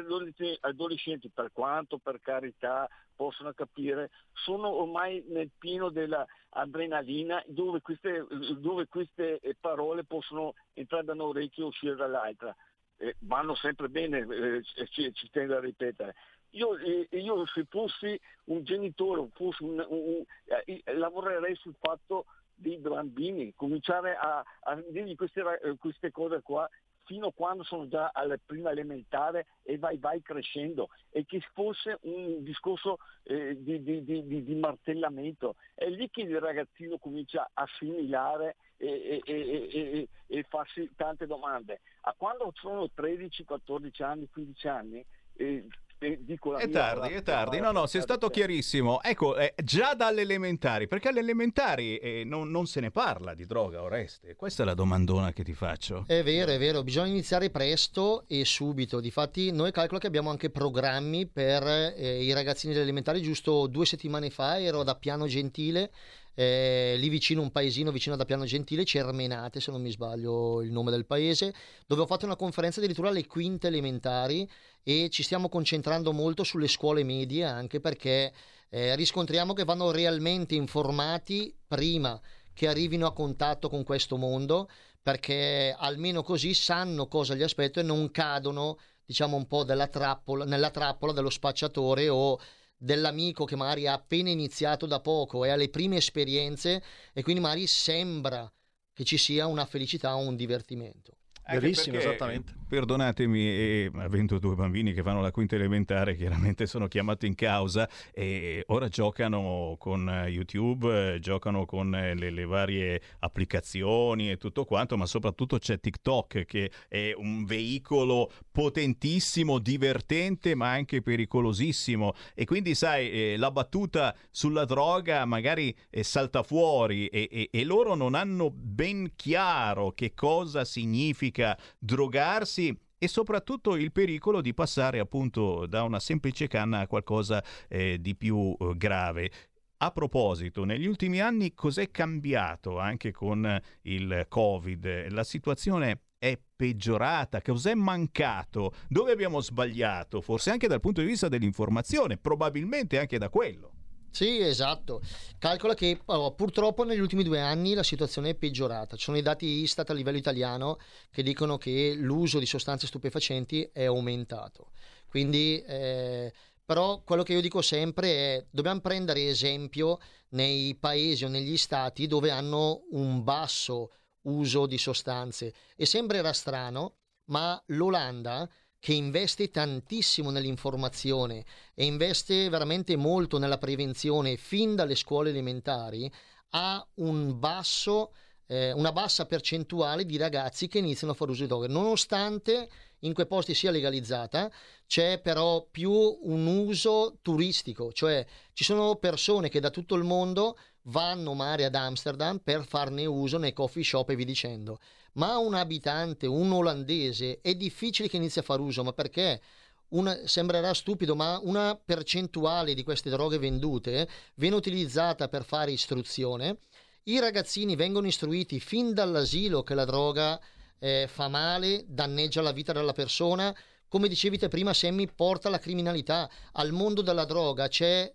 adolescenti, per quanto per carità possono capire, sono ormai nel pieno della adrenalina dove queste, dove queste parole possono entrare da un orecchio e uscire dall'altra. Eh, vanno sempre bene, eh, ci, ci tengo a ripetere. Io, eh, io se fossi un genitore, fossi un- un- un- eh, lavorerei sul fatto dei bambini, cominciare a, a dirgli queste, eh, queste cose qua fino a quando sono già alla prima elementare e vai vai crescendo e che fosse un discorso eh, di, di- di- di- martellamento. È lì che il ragazzino comincia a assimilare e, e- e- e- farsi tante domande. A quando sono 13, 14 anni, 15 anni, eh, dico la È mia, tardi, è tardi. No, no, sei stato chiarissimo. Ecco, eh, già dalle elementari, perché alle elementari eh, non, non se ne parla di droga, Oreste. Questa è la domandona che ti faccio. È vero, è vero, bisogna iniziare presto e subito. Difatti, noi calcolo che abbiamo anche programmi per eh, i ragazzini delle elementari. Giusto due settimane fa ero da Piano Gentile, eh, lì vicino, un paesino vicino da Piano Gentile, Cermenate, se non mi sbaglio il nome del paese, dove ho fatto una conferenza addirittura alle quinte elementari e ci stiamo concentrando molto sulle scuole medie anche perché eh, riscontriamo che vanno realmente informati prima che arrivino a contatto con questo mondo perché almeno così sanno cosa gli aspetta e non cadono diciamo un po' trappola, nella trappola dello spacciatore o dell'amico che magari ha appena iniziato da poco e ha le prime esperienze e quindi magari sembra che ci sia una felicità o un divertimento. Verissimo, esattamente. Perdonatemi, eh, avendo due bambini che fanno la quinta elementare, chiaramente sono chiamati in causa e ora giocano con YouTube, giocano con eh, le, le varie applicazioni e tutto quanto, ma soprattutto c'è TikTok che è un veicolo potentissimo, divertente, ma anche pericolosissimo. E quindi, sai, eh, la battuta sulla droga magari eh, salta fuori e, e- e loro non hanno ben chiaro che cosa significa drogarsi e soprattutto il pericolo di passare appunto da una semplice canna a qualcosa eh, di più eh, grave. A proposito, negli ultimi anni cos'è cambiato anche con il Covid? La situazione è peggiorata? Cos'è mancato? Dove abbiamo sbagliato? Forse anche dal punto di vista dell'informazione, probabilmente anche da quello. Sì, esatto. Calcola che allora, purtroppo negli ultimi due anni la situazione è peggiorata. Ci sono i dati Istat a livello italiano che dicono che l'uso di sostanze stupefacenti è aumentato. Quindi, eh, però, quello che io dico sempre è dobbiamo prendere esempio nei paesi o negli stati dove hanno un basso uso di sostanze. E sembrerà strano, ma l'Olanda che investe tantissimo nell'informazione e investe veramente molto nella prevenzione fin dalle scuole elementari, ha un basso, eh, una bassa percentuale di ragazzi che iniziano a fare uso di droghe, nonostante in quei posti sia legalizzata, c'è però più un uso turistico, cioè ci sono persone che da tutto il mondo vanno magari ad Amsterdam per farne uso nei coffee shop e vi dicendo. Ma un abitante, un olandese, è difficile che inizi a fare uso, ma perché? Una- sembrerà stupido, ma una percentuale di queste droghe vendute viene utilizzata per fare istruzione. I ragazzini vengono istruiti fin dall'asilo che la droga eh, fa male, danneggia la vita della persona. Come dicevi te prima, Sammy porta la criminalità. Al mondo della droga c'è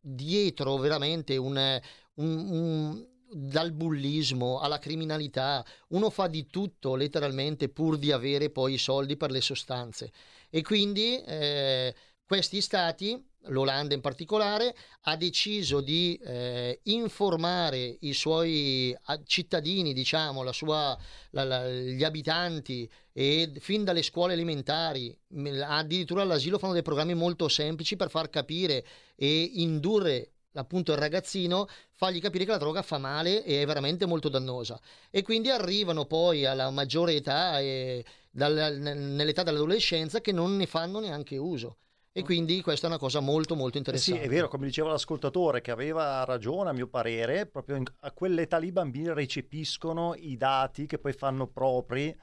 dietro veramente un, un- un- dal bullismo alla criminalità, uno fa di tutto letteralmente pur di avere poi i soldi per le sostanze. E quindi eh, questi stati, l'Olanda in particolare, ha deciso di eh, informare i suoi ah, cittadini, diciamo, la sua, la- la- gli abitanti e fin dalle scuole elementari, addirittura all'asilo fanno dei programmi molto semplici per far capire e indurre appunto il ragazzino, fargli capire che la droga fa male e è veramente molto dannosa. E quindi arrivano poi alla maggiore età, e dal- nell'età dell'adolescenza, che non ne fanno neanche uso. E quindi questa è una cosa molto molto Eh Sì, interessante. è vero, come diceva l'ascoltatore, che aveva ragione a mio parere, proprio in- a quell'età lì i bambini recepiscono i dati che poi fanno propri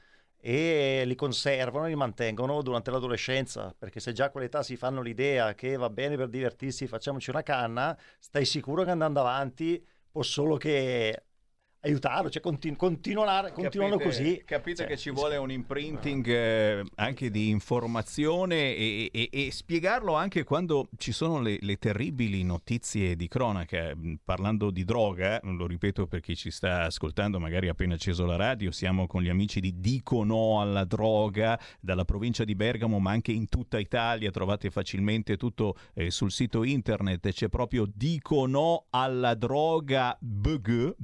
e li conservano li mantengono durante l'adolescenza, perché se già a quell'età si fanno l'idea che va bene per divertirsi, facciamoci una canna, stai sicuro che andando avanti può solo che aiutarlo, cioè continu- continuare- continuano Capite- così. Capite Cioè, che ci vuole un imprinting eh, anche di informazione e, e- e spiegarlo anche quando ci sono le, le terribili notizie di cronaca. Mm, Parlando di droga, lo ripeto per chi ci sta ascoltando, magari ha appena acceso la radio, siamo con gli amici di Dico No alla droga dalla provincia di Bergamo, ma anche in tutta Italia. Trovate facilmente tutto eh, sul sito internet. C'è proprio Dico No alla droga BG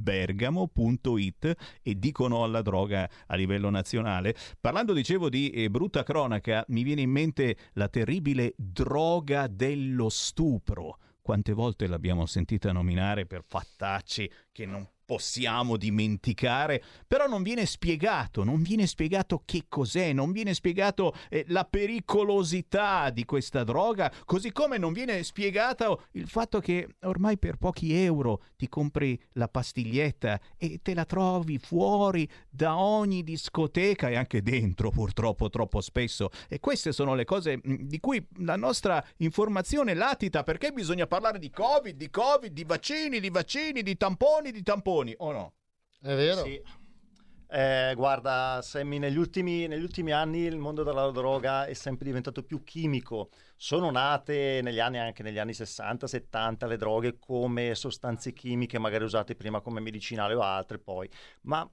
Bergamo.it e dicono alla droga a livello nazionale. Parlando, dicevo, di eh, brutta cronaca, mi viene in mente la terribile droga dello stupro. Quante volte l'abbiamo sentita nominare per fattacci che non possiamo dimenticare, però non viene spiegato, non viene spiegato che cos'è, non viene spiegato eh, la pericolosità di questa droga, così come non viene spiegato il fatto che ormai per pochi euro ti compri la pastiglietta e te la trovi fuori da ogni discoteca e anche dentro purtroppo troppo spesso. E queste sono le cose mh, di cui la nostra informazione latita perché bisogna parlare di Covid, di Covid, di vaccini, di vaccini, di tamponi, di tamponi, o no? È vero? Sì. Eh, guarda, Sammy, negli ultimi, negli ultimi anni il mondo della droga è sempre diventato più chimico. Sono nate negli anni, anche negli anni 60-70, le droghe come sostanze chimiche, magari usate prima come medicinale o altre poi, ma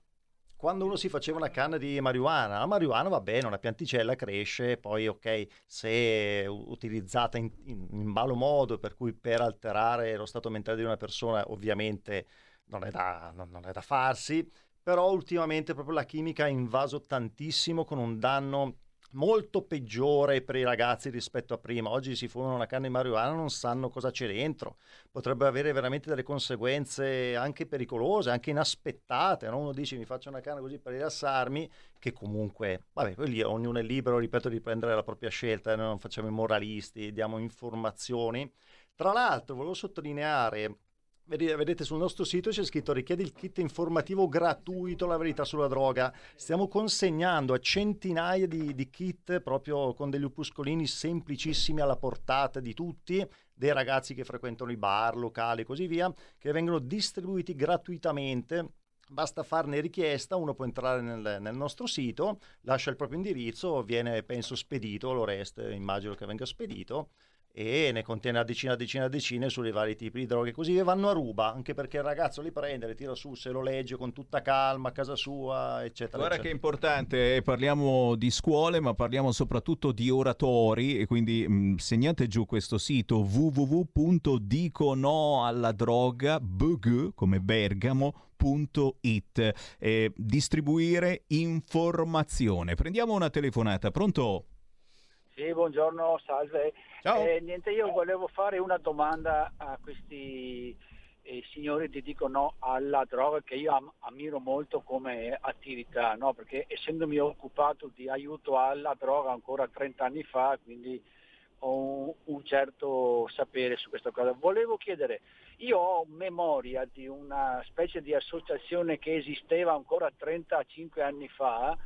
quando uno si faceva una canna di marijuana, la marijuana va bene, una pianticella cresce, poi ok, se utilizzata in, in, in malo modo, per cui per alterare lo stato mentale di una persona, ovviamente non è da, non- non è da farsi, però ultimamente proprio la chimica ha invaso tantissimo con un danno molto peggiore per i ragazzi rispetto a prima. Oggi si fumano una canna di marijuana, non sanno cosa c'è dentro. Potrebbe avere veramente delle conseguenze anche pericolose, anche inaspettate. no? Uno dice mi faccio una canna così per rilassarmi, che comunque, vabbè, poi lì ognuno è libero, ripeto, di prendere la propria scelta, eh, noi non facciamo i moralisti, diamo informazioni. Tra l'altro, volevo sottolineare Vedete sul nostro sito c'è scritto richiedi il kit informativo gratuito La verità sulla droga. Stiamo consegnando a centinaia di, di kit proprio con degli opuscolini semplicissimi alla portata di tutti, dei ragazzi che frequentano i bar, locali e così via, che vengono distribuiti gratuitamente. Basta farne richiesta, uno può entrare nel, nel nostro sito, lascia il proprio indirizzo, viene penso spedito, l'Orest immagino che venga spedito e ne contiene a decina, a decina, a decine sui vari tipi di droghe. Così vanno a ruba, anche perché il ragazzo li prende, li tira su, se lo legge con tutta calma a casa sua, eccetera. Guarda che è eccetera. importante, eh, parliamo di scuole, ma parliamo soprattutto di oratori e quindi mh, segnate giù questo sito www.diconoalladroga bg come bergamo.it eh, distribuire informazione. Prendiamo una telefonata, pronto? Sì, buongiorno, salve. Ciao. Eh, niente, io volevo fare una domanda a questi eh, signori che dicono alla droga che io am- ammiro molto come attività, no? perché essendomi occupato di aiuto alla droga ancora 30 anni fa, quindi ho un, un certo sapere su questa cosa. Volevo chiedere, io ho memoria di una specie di associazione che esisteva ancora 35 anni fa,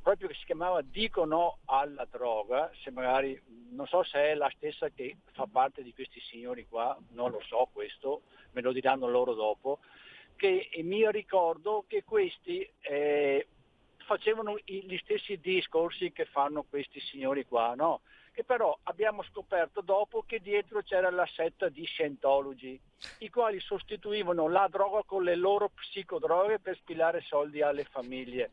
proprio che si chiamava Dico no alla droga, se magari non so se è la stessa che fa parte di questi signori qua, non lo so questo, me lo diranno loro dopo, che mi ricordo che questi eh, facevano gli stessi discorsi che fanno questi signori qua, no? Che però abbiamo scoperto dopo che dietro c'era la setta di Scientology, i quali sostituivano la droga con le loro psicodroghe per spilare soldi alle famiglie.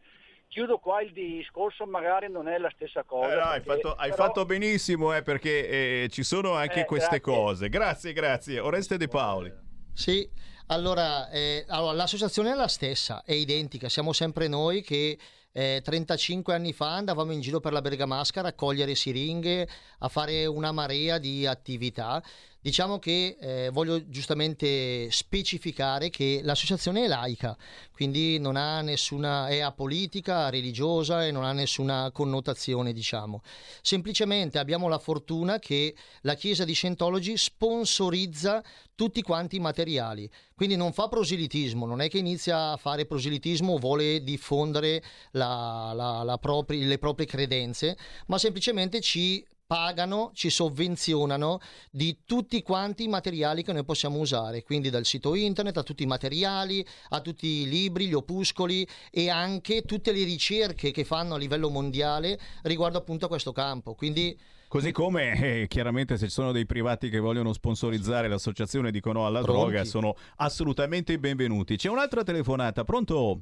Chiudo qua il discorso, magari non è la stessa cosa. Eh, no, hai, perché- fatto, hai però- fatto benissimo eh, perché eh, ci sono anche Eh, queste grazie. cose. Grazie, grazie. Oreste De Paoli. Sì, allora, eh, allora, l'associazione è la stessa, è identica, siamo sempre noi che eh, 35 anni fa andavamo in giro per la Bergamasca a raccogliere siringhe, a fare una marea di attività. Diciamo che eh, voglio giustamente specificare che l'associazione è laica, quindi non ha nessuna, è apolitica, religiosa e non ha nessuna connotazione, diciamo. Semplicemente abbiamo la fortuna che la Chiesa di Scientology sponsorizza tutti quanti i materiali, quindi non fa proselitismo, non è che inizia a fare proselitismo o vuole diffondere la, la, la propri, le proprie credenze, ma semplicemente ci pagano, ci sovvenzionano di tutti quanti i materiali che noi possiamo usare, quindi dal sito internet a tutti i materiali, a tutti i libri, gli opuscoli e anche tutte le ricerche che fanno a livello mondiale riguardo appunto a questo campo. Quindi Così come eh, chiaramente se ci sono dei privati che vogliono sponsorizzare l'associazione di no alla Pronti. droga sono assolutamente benvenuti. C'è un'altra telefonata, pronto?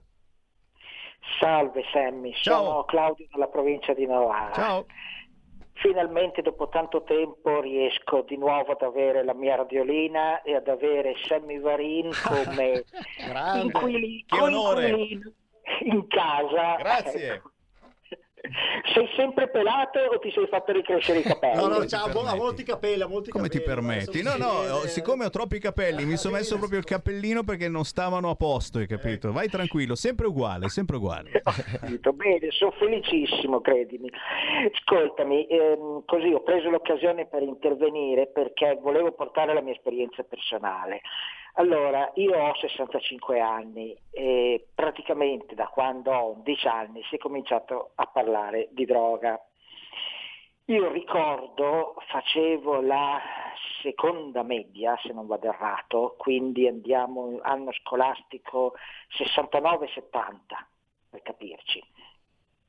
Salve Sammy, Ciao. sono Claudio dalla provincia di Novara. Ciao. Finalmente dopo tanto tempo riesco di nuovo ad avere la mia radiolina e ad avere Sammy Varin [laughs] come Grande. inquili- Che onore. coinquilino in casa. Grazie. Sei sempre pelato o ti sei fatto ricrescere i capelli? No, no, ti ha permetti? molti capelli, ha molti Come ti capelli. permetti? adesso No, no, siccome ho troppi capelli mi sono messo proprio il cappellino perché non stavano a posto, hai capito? Vai tranquillo, sempre uguale, sempre uguale. [laughs] Bene, sono felicissimo, credimi. Ascoltami, ehm, così ho preso l'occasione per intervenire perché volevo portare la mia esperienza personale. Allora, io ho 65 anni e praticamente da quando ho 11 anni si è cominciato a parlare di droga. Io ricordo, facevo la seconda media, se non vado errato, quindi andiamo anno scolastico 69-70, per capirci,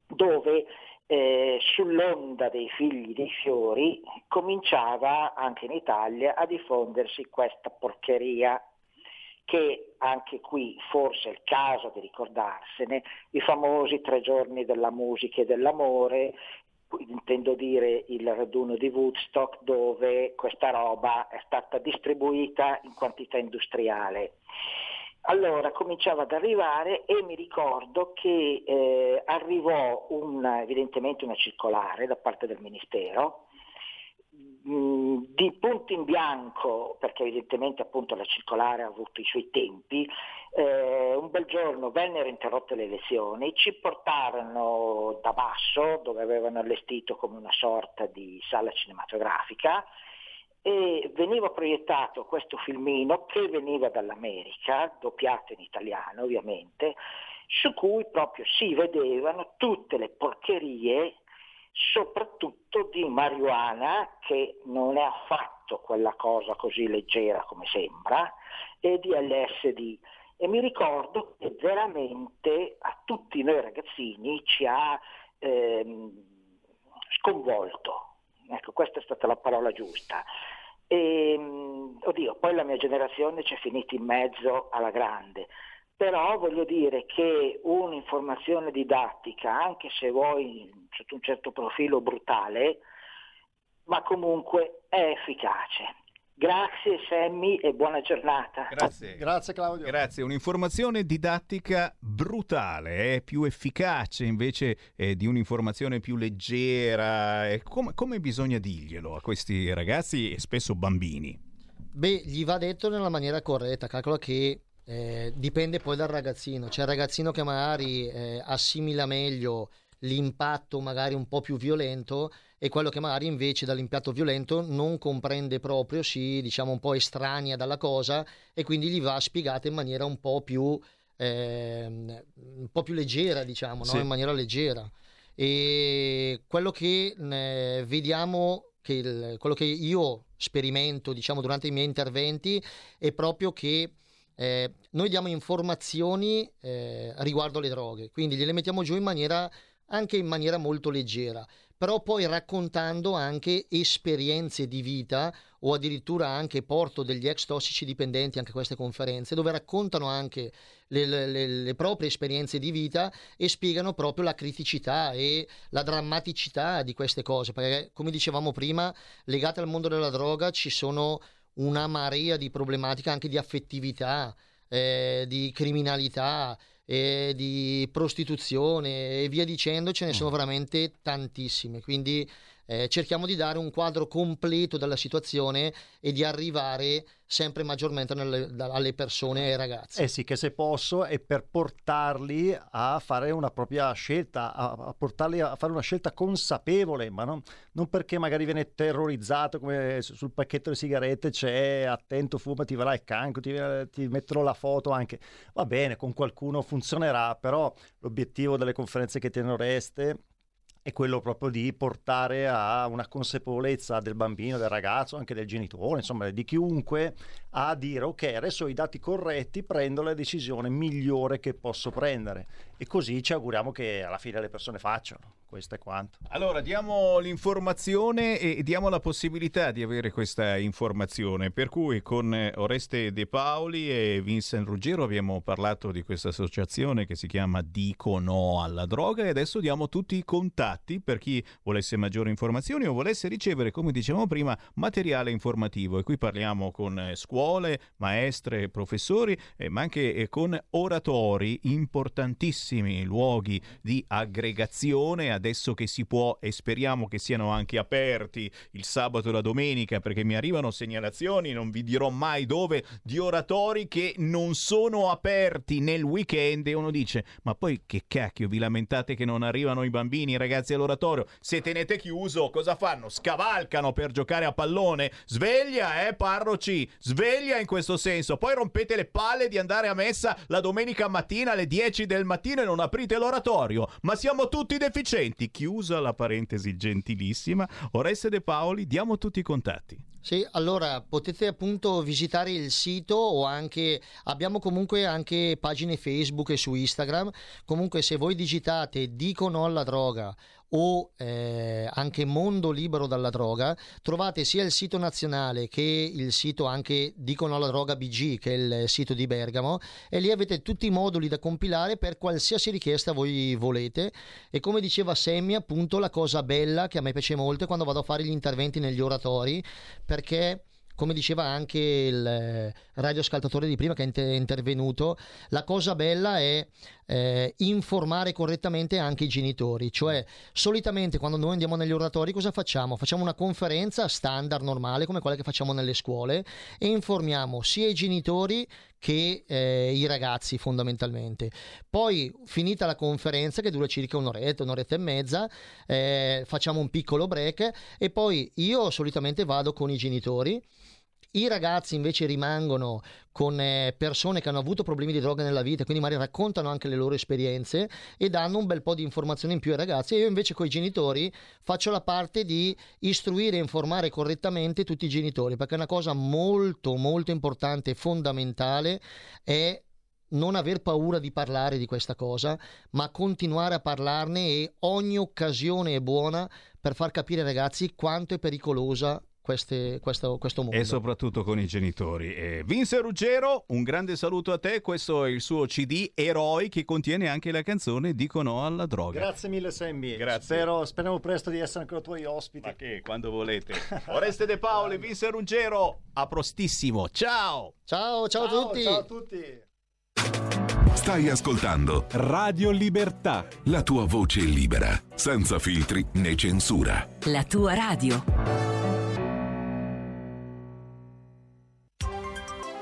dove eh, sull'onda dei figli dei fiori cominciava anche in Italia a diffondersi questa porcheria che anche qui forse è il caso di ricordarsene, i famosi tre giorni della musica e dell'amore, intendo dire il raduno di Woodstock dove questa roba è stata distribuita in quantità industriale. Allora cominciava ad arrivare e mi ricordo che eh, arrivò un, evidentemente una circolare da parte del Ministero di punto in bianco, perché evidentemente appunto la circolare ha avuto i suoi tempi, eh, un bel giorno vennero interrotte le elezioni, ci portarono da basso, dove avevano allestito come una sorta di sala cinematografica, e veniva proiettato questo filmino che veniva dall'America, doppiato in italiano ovviamente, su cui proprio si vedevano tutte le porcherie, soprattutto di marijuana, che non è affatto quella cosa così leggera come sembra, e di LSD. E mi ricordo che veramente a tutti noi ragazzini ci ha ehm, sconvolto. Ecco, questa è stata la parola giusta. E, mh, oddio, poi la mia generazione ci è finita in mezzo alla grande, però voglio dire che un'informazione didattica, anche se vuoi sotto un certo profilo brutale, ma comunque è efficace. Grazie Sammy e buona giornata. Grazie. Grazie Claudio. Grazie, un'informazione didattica brutale, è più efficace invece eh, di un'informazione più leggera. Eh, come, come bisogna dirglielo a questi ragazzi e spesso bambini? Beh, gli va detto nella maniera corretta, calcola che eh, dipende poi dal ragazzino. C'è il ragazzino che magari eh, assimila meglio l'impatto magari un po' più violento e quello che magari invece dall'impatto violento non comprende proprio, si diciamo un po' estranea dalla cosa e quindi gli va spiegata in maniera un po' più, ehm, un po' più leggera, diciamo, no? Sì. in maniera leggera. E quello che eh, vediamo, che il- quello che io sperimento diciamo, durante i miei interventi è proprio che eh, noi diamo informazioni eh, riguardo le droghe, quindi gliele mettiamo giù in maniera anche in maniera molto leggera, però poi raccontando anche esperienze di vita o addirittura anche porto degli ex tossici dipendenti anche a queste conferenze dove raccontano anche le, le- le- proprie esperienze di vita e spiegano proprio la criticità e la drammaticità di queste cose, perché come dicevamo prima, legate al mondo della droga ci sono una marea di problematiche anche di affettività, eh, di criminalità eh, di prostituzione e via dicendo, ce ne sono veramente tantissime. Quindi eh, cerchiamo di dare un quadro completo della situazione e di arrivare sempre maggiormente nelle- alle persone e ai ragazzi. Eh sì, che se posso è per portarli a fare una propria scelta, a, a portarli a fare una scelta consapevole, ma non, non perché magari viene terrorizzato come su- sul pacchetto di sigarette c'è attento fuma ti verrà il cancro, ti, ti mettono la foto anche. Va bene, con qualcuno funzionerà, però l'obiettivo delle conferenze che tiene Oreste è quello proprio di portare a una consapevolezza del bambino, del ragazzo, anche del genitore, insomma di chiunque, a dire ok, adesso ho i dati corretti, prendo la decisione migliore che posso prendere. E così ci auguriamo che alla fine le persone facciano. Questo è quanto. Allora, diamo l'informazione e diamo la possibilità di avere questa informazione. Per cui con eh, Oreste De Paoli e Vincent Ruggero abbiamo parlato di questa associazione che si chiama Dico No alla droga e adesso diamo tutti i contatti per chi volesse maggiori informazioni o volesse ricevere, come dicevamo prima, materiale informativo. E qui parliamo con eh, scuole, maestre, professori, eh, ma anche eh, con oratori importantissimi, luoghi di aggregazione adesso che si può e speriamo che siano anche aperti il sabato e la domenica perché mi arrivano segnalazioni, non vi dirò mai dove, di oratori che non sono aperti nel weekend e uno dice ma poi che cacchio vi lamentate che non arrivano i bambini, i ragazzi all'oratorio, se tenete chiuso cosa fanno? Scavalcano per giocare a pallone? Sveglia eh parroci, sveglia in questo senso, poi rompete le palle di andare a messa la domenica mattina alle 10 del mattino e non aprite l'oratorio, ma siamo tutti deficienti. Chiusa la parentesi gentilissima, Oreste De Paoli, diamo tutti i contatti. Sì, allora potete appunto visitare il sito o anche abbiamo comunque anche pagine Facebook e su Instagram. Comunque se voi digitate dico no alla droga o eh, anche Mondo Libero dalla Droga, trovate sia il sito nazionale che il sito anche Dicono alla Droga BG, che è il sito di Bergamo, e lì avete tutti i moduli da compilare per qualsiasi richiesta voi volete. E come diceva Sammy, appunto, la cosa bella che a me piace molto è quando vado a fare gli interventi negli oratori, perché come diceva anche il eh, radioascoltatore di prima che è inter- intervenuto, la cosa bella è eh, informare correttamente anche i genitori, cioè solitamente quando noi andiamo negli oratori cosa facciamo? Facciamo una conferenza standard normale come quella che facciamo nelle scuole e informiamo sia i genitori che eh, i ragazzi fondamentalmente. Poi finita la conferenza che dura circa un'oretta, un'oretta e mezza, eh, facciamo un piccolo break e poi io solitamente vado con i genitori. I ragazzi invece rimangono con eh, persone che hanno avuto problemi di droga nella vita, quindi magari raccontano anche le loro esperienze e danno un bel po' di informazioni in più ai ragazzi. E io invece con i genitori faccio la parte di istruire e informare correttamente tutti i genitori, perché una cosa molto molto importante e fondamentale è non aver paura di parlare di questa cosa, ma continuare a parlarne e ogni occasione è buona per far capire ai ragazzi quanto è pericolosa queste- questo, questo mondo. E soprattutto con i genitori. E Vince Ruggero, un grande saluto a te. Questo è il suo CD Eroi che contiene anche la canzone Dico no alla droga. Grazie mille Sammy. Grazie. Spero, speriamo presto di essere ancora tuoi ospiti. Ma che, quando volete. [laughs] Oreste De Paoli, Vince Ruggero, a prostissimo. Ciao! Ciao, ciao, a tutti. Ciao a tutti. Stai ascoltando Radio Libertà. la tua voce libera, senza filtri né censura. La tua radio.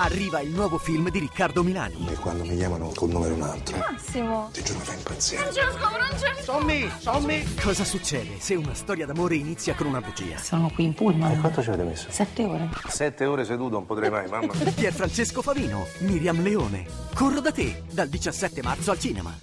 Arriva il nuovo film di Riccardo Milani. E quando mi chiamano col nome un altro, Massimo. ti giuro mi fa impazzire. Francesco, Francesco! Sommi, sommi! Cosa succede se una storia d'amore inizia con una bugia? Sono qui in pullman. E quanto ci avete messo? Sette ore. Sette ore seduto, non potrei mai, mamma. Pier Francesco Favino, Miriam Leone. Corro da te, dal 17 marzo al cinema.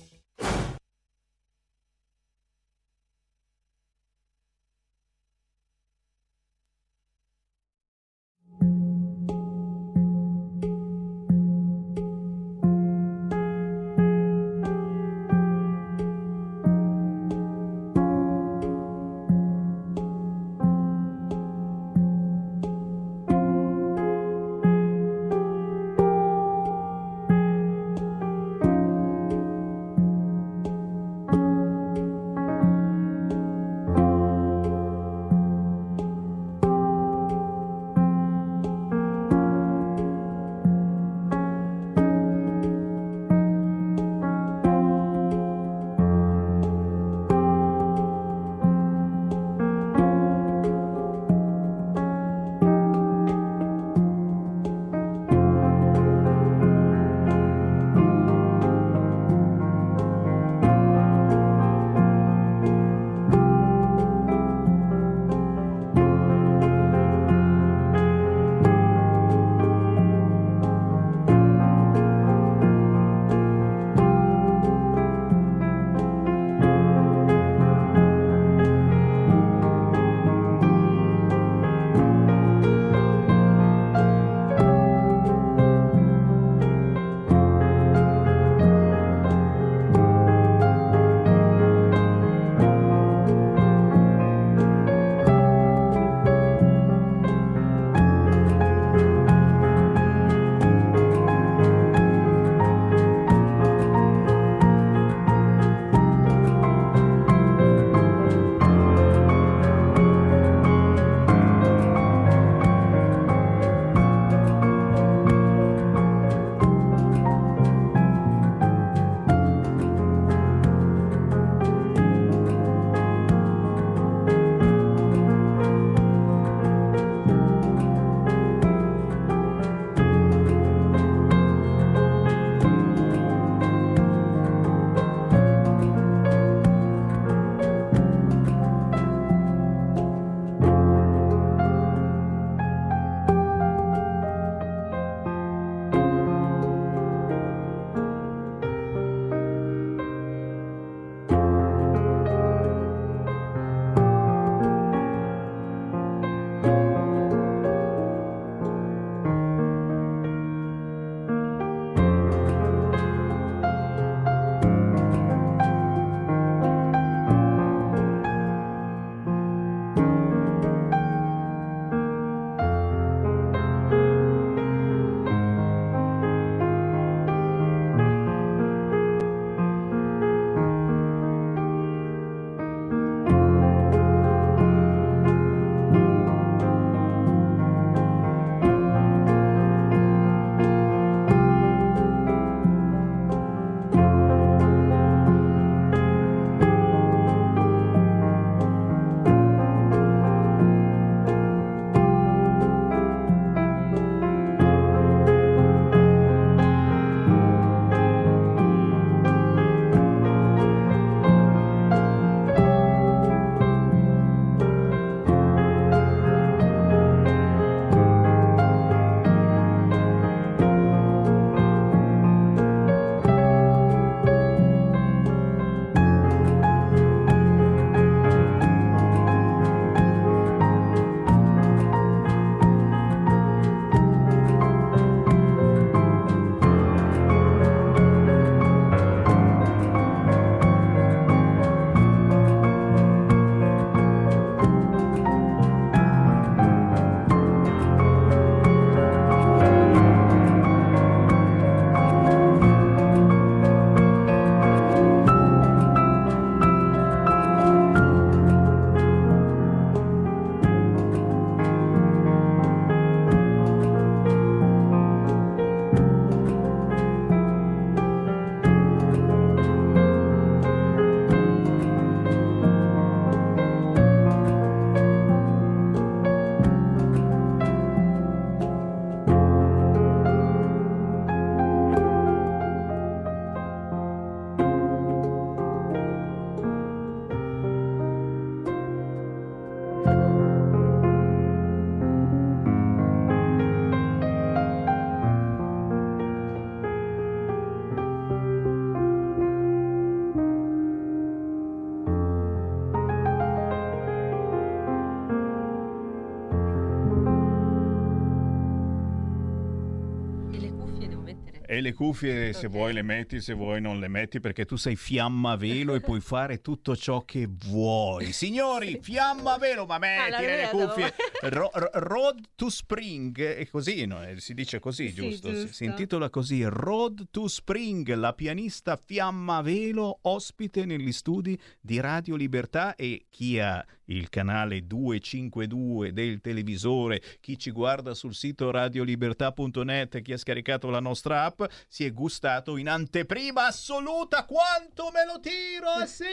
E le cuffie se vuoi le metti, se vuoi non le metti perché tu sei fiamma velo e puoi fare tutto ciò che vuoi. Signori, fiamma velo, ma metti la le vedo. cuffie. [laughs] Ro- ro- Road to Spring, è così, no? Eh, si dice così, Sì, giusto? Si- giusto. intitola così Road to Spring, la pianista fiamma velo ospite negli studi di Radio Libertà e chi ha il canale 252 del televisore, chi ci guarda sul sito radiolibertà.net, chi ha scaricato la nostra app, si è gustato in anteprima assoluta quanto me lo tiro, ah sì!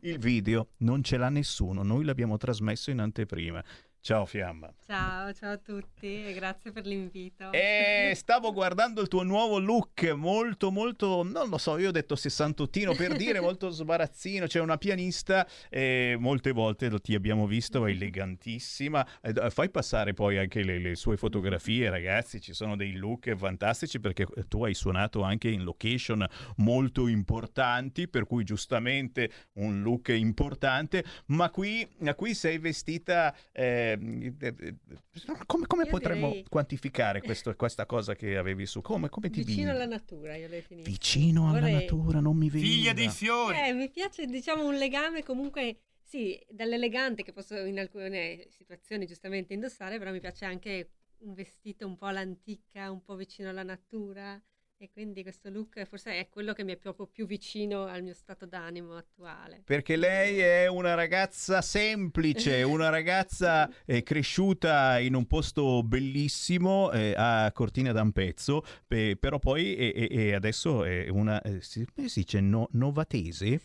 Il video non ce l'ha nessuno, noi l'abbiamo trasmesso in anteprima. Ciao Fiamma. Ciao, ciao a tutti e grazie per l'invito. E [laughs] stavo guardando il tuo nuovo look, molto, molto, non lo so, io ho detto sessantottino per dire, [laughs] molto sbarazzino. C'è una pianista, e molte volte lo- ti abbiamo visto, è elegantissima. Eh, Fai passare poi anche le, le sue fotografie, ragazzi. Ci sono dei look fantastici perché tu hai suonato anche in location molto importanti, per cui giustamente un look importante. Ma qui, qui sei vestita. eh, eh, eh, come come Io potremmo direi- quantificare questo- questa cosa che avevi su? Come, come ti Vicino vivi? alla natura, io l'ho definito. Vicino alla Vorrei- natura, non mi veniva. Figlia dei fiori. Eh, mi piace, diciamo, un legame comunque, sì, dall'elegante che posso in alcune situazioni giustamente indossare, però mi piace anche un vestito un po' all'antica, un po' vicino alla natura. E quindi questo look forse è quello che mi è proprio più vicino al mio stato d'animo attuale. Perché lei è una ragazza semplice, [laughs] una ragazza eh, cresciuta in un posto bellissimo eh, a Cortina d'Ampezzo, pe- però poi e, e- adesso è una, eh, si, dice, no- novatese?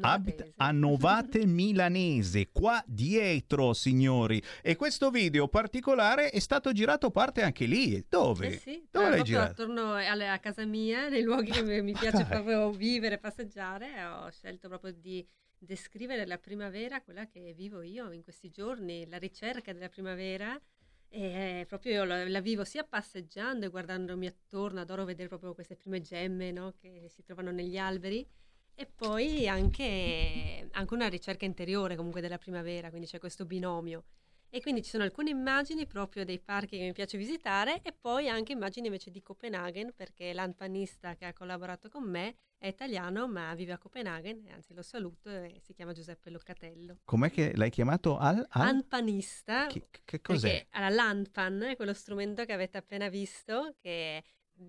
Abita a Novate [laughs] Milanese, qua dietro, signori. E questo video particolare è stato girato parte anche lì. Dove? Eh sì, Dove eh, l'hai girato? attorno alle- a casa mia, nei luoghi che mi, [laughs] mi piace dai. proprio vivere, passeggiare, ho scelto proprio di descrivere la primavera, quella che vivo io in questi giorni, la ricerca della primavera. E eh, proprio io la, la vivo sia passeggiando e guardandomi attorno, adoro vedere proprio queste prime gemme no, che si trovano negli alberi. E poi anche, anche una ricerca interiore comunque della primavera, quindi c'è questo binomio. E quindi ci sono alcune immagini proprio dei parchi che mi piace visitare e poi anche immagini invece di Copenaghen perché l'anpanista che ha collaborato con me è italiano ma vive a Copenaghen, anzi lo saluto e si chiama Giuseppe Loccatello. Com'è che l'hai chiamato al... al- Anpanista, Che, che cos'è? allora, l'anpan è quello strumento che avete appena visto, che è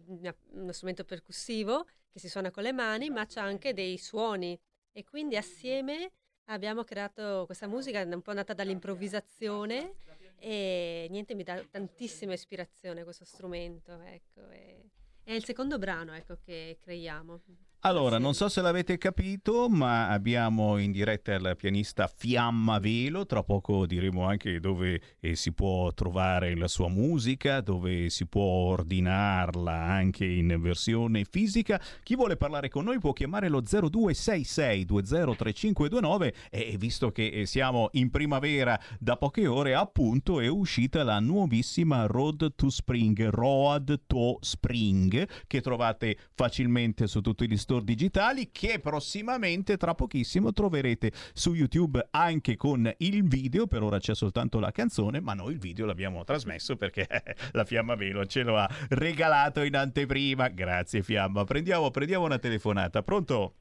una- uno strumento percussivo che si suona con le mani, ma c'ha anche dei suoni. E quindi assieme abbiamo creato questa musica, un po' nata dall'improvvisazione e niente, mi dà tantissima ispirazione questo strumento. Ecco, è il secondo brano ecco, che creiamo. Allora, non so se l'avete capito, ma abbiamo in diretta la pianista Fiamma Velo, tra poco diremo anche dove eh, si può trovare la sua musica, dove si può ordinarla anche in versione fisica. Chi vuole parlare con noi può chiamare lo 0266203529 e visto che eh, siamo in primavera da poche ore, appunto è uscita la nuovissima Road to Spring, Road to Spring, che trovate facilmente su tutti gli store digitali, che prossimamente, tra pochissimo, troverete su YouTube anche con il video. Per ora c'è soltanto la canzone, ma noi il video l'abbiamo trasmesso perché [laughs] la Fiamma Velo ce lo ha regalato in anteprima. Grazie Fiamma. Prendiamo, prendiamo una telefonata. Pronto?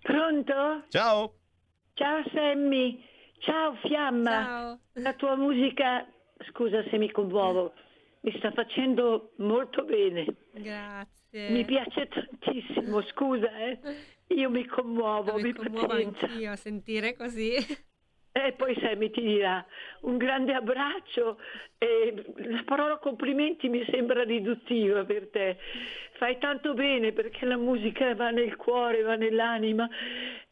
Pronto? Ciao. Ciao Sammy, ciao Fiamma. La tua musica, scusa se mi commuovo, mi sta facendo molto bene. Grazie. Mi piace tantissimo, scusa, eh. Io mi commuovo, mi mi commuovo pazienza. anch'io a sentire così. [laughs] E poi Sammy ti dirà un grande abbraccio e la parola complimenti mi sembra riduttiva per te. Fai tanto bene perché la musica va nel cuore, va nell'anima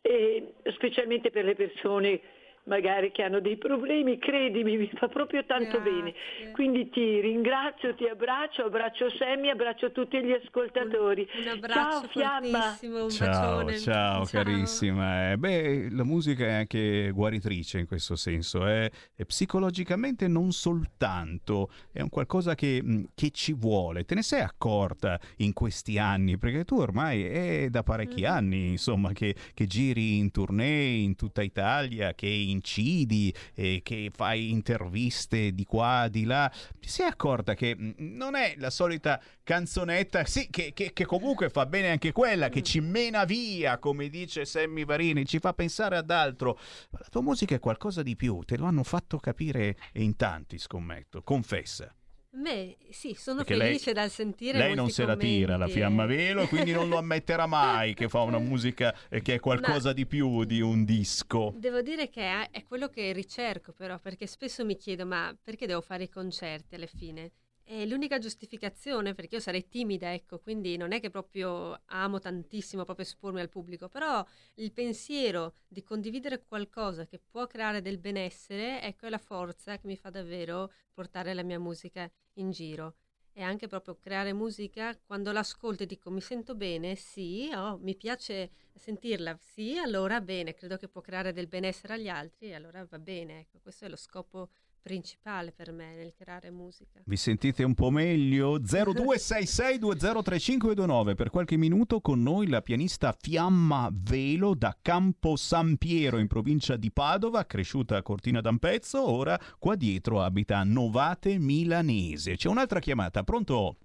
e specialmente per le persone magari che hanno dei problemi, credimi, mi fa proprio tanto bene. Quindi ti ringrazio, ti abbraccio, abbraccio Sammy, abbraccio tutti gli ascoltatori. Un abbraccio ciao Fiamma. un Ciao, bacione. ciao, carissima. Eh, beh, la musica è anche guaritrice in questo senso, eh. E psicologicamente non soltanto, è un qualcosa che, mh, che ci vuole. Te ne sei accorta in questi anni? Perché tu ormai è da parecchi Mm-hmm. anni, insomma, che, che giri in tournée in tutta Italia, che incidi, eh, che fai interviste di qua, di là, ti sei accorta che mh, non è la solita canzonetta, sì, che, che- che comunque fa bene anche quella, che ci mena via, come dice Sammy Varini, ci fa pensare ad altro. Ma La tua musica è qualcosa di più, te lo hanno fatto capire in tanti, scommetto, confessa. Beh, sì, sono Perché lei- felice dal sentire Lei non se la tira la commenti. fiamma velo, quindi non lo ammetterà mai che fa una musica eh, che è qualcosa di più di un disco. Devo dire che è, è quello che ricerco però, perché spesso mi chiedo ma perché devo fare i concerti alla fine? È l'unica giustificazione, perché io sarei timida, ecco, quindi non è che proprio amo tantissimo proprio espormi al pubblico, però il pensiero di condividere qualcosa che può creare del benessere, ecco, è la forza che mi fa davvero portare la mia musica in giro. E anche proprio creare musica, quando l'ascolto e dico mi sento bene, sì, oh, mi piace sentirla, sì, allora bene, credo che può creare del benessere agli altri allora va bene, ecco, questo è lo scopo principale per me nel creare musica. Vi sentite un po' meglio? [laughs] 0266203529 per qualche minuto con noi la pianista Fiamma Velo da Campo San Piero in provincia di Padova, cresciuta a Cortina d'Ampezzo, ora qua dietro abita a Novate Milanese. C'è un'altra chiamata, pronto?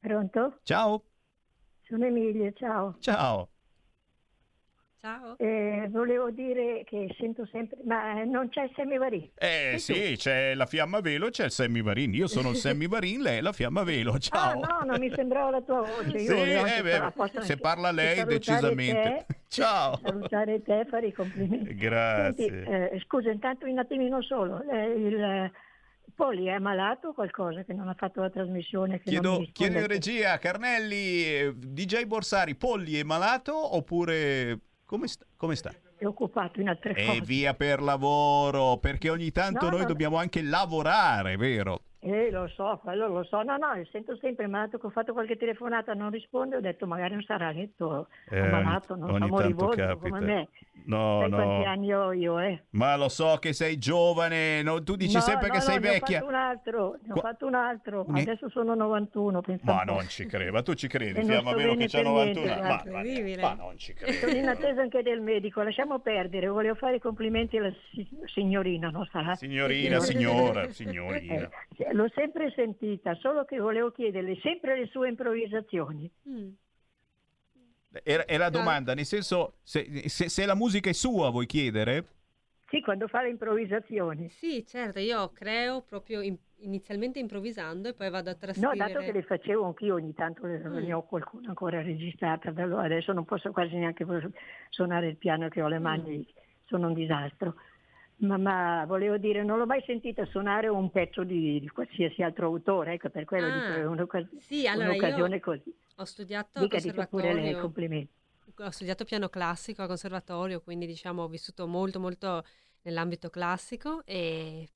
Pronto? Ciao. Sono Emilia, ciao. Ciao. Ciao. Eh, volevo dire che sento sempre... Ma eh, non c'è Semivarì? Eh sì, c'è la Fiamma Velo e c'è il Sammy Varin. Io sono il [laughs] Sammy Varin, lei è la Fiamma Velo. Ah Ciao. no, non mi sembrava la tua voce. Sì, Io anche eh, beh, se anche- parla lei decisamente. te, [laughs] Ciao. Salutare te e fare i complimenti. Grazie. Senti, eh, scusa, intanto un attimino solo. Eh, il eh, Poli è malato o qualcosa che non ha fatto la trasmissione? Che non Chiedo, mi chiedo in regia, Carnelli, eh, DJ Borsari, Polli è malato oppure come sta? Come sta? È occupato in altre E cose. via per lavoro, perché ogni tanto No, noi no, dobbiamo anche lavorare, vero? Eh, lo so, quello lo so. No, no, sento sempre malato che ho fatto qualche telefonata, non risponde, ho detto magari non sarà letto, Eh, malato, ogni- non so, ogni moribondo tanto come capita. me. No, Sai quanti no. anni ho io, eh? Ma lo so che sei giovane, no? tu dici No, sempre no, che no, sei ne ho vecchia. fatto un altro, ne ho Qua- fatto un altro. Ne- Adesso sono 91, pensa Ma non ci credo, ma tu ci credi, E Fiamma sto Vero che c'ha per 91 niente, ma, ma, ma non ci credo. Sono in attesa anche del medico, lasciamo perdere, volevo fare i complimenti alla si- signorina, non sarà? Signorina, signora, [laughs] signorina. Eh, l'ho sempre sentita, solo che volevo chiederle sempre le sue improvvisazioni. Mm. È, è la domanda, nel senso, se, se- se la musica è sua, vuoi chiedere? Sì, quando fa le improvvisazioni. Sì, certo, io creo proprio in- inizialmente improvvisando e poi vado a No, trascrivere. dato che le facevo anch'io ogni tanto, Mm. ne ho qualcuna ancora registrata, adesso non posso quasi neanche suonare il piano che ho le mani, sono un disastro. Ma, ma volevo dire, non l'ho mai sentita suonare un pezzo di, di qualsiasi altro autore, ecco per quello Ah, dico, è un'occas- Sì, allora un'occasione io così. ho studiato Dica, dica pure lei, complimenti. Ho studiato piano classico al conservatorio, quindi diciamo ho vissuto molto molto nell'ambito classico e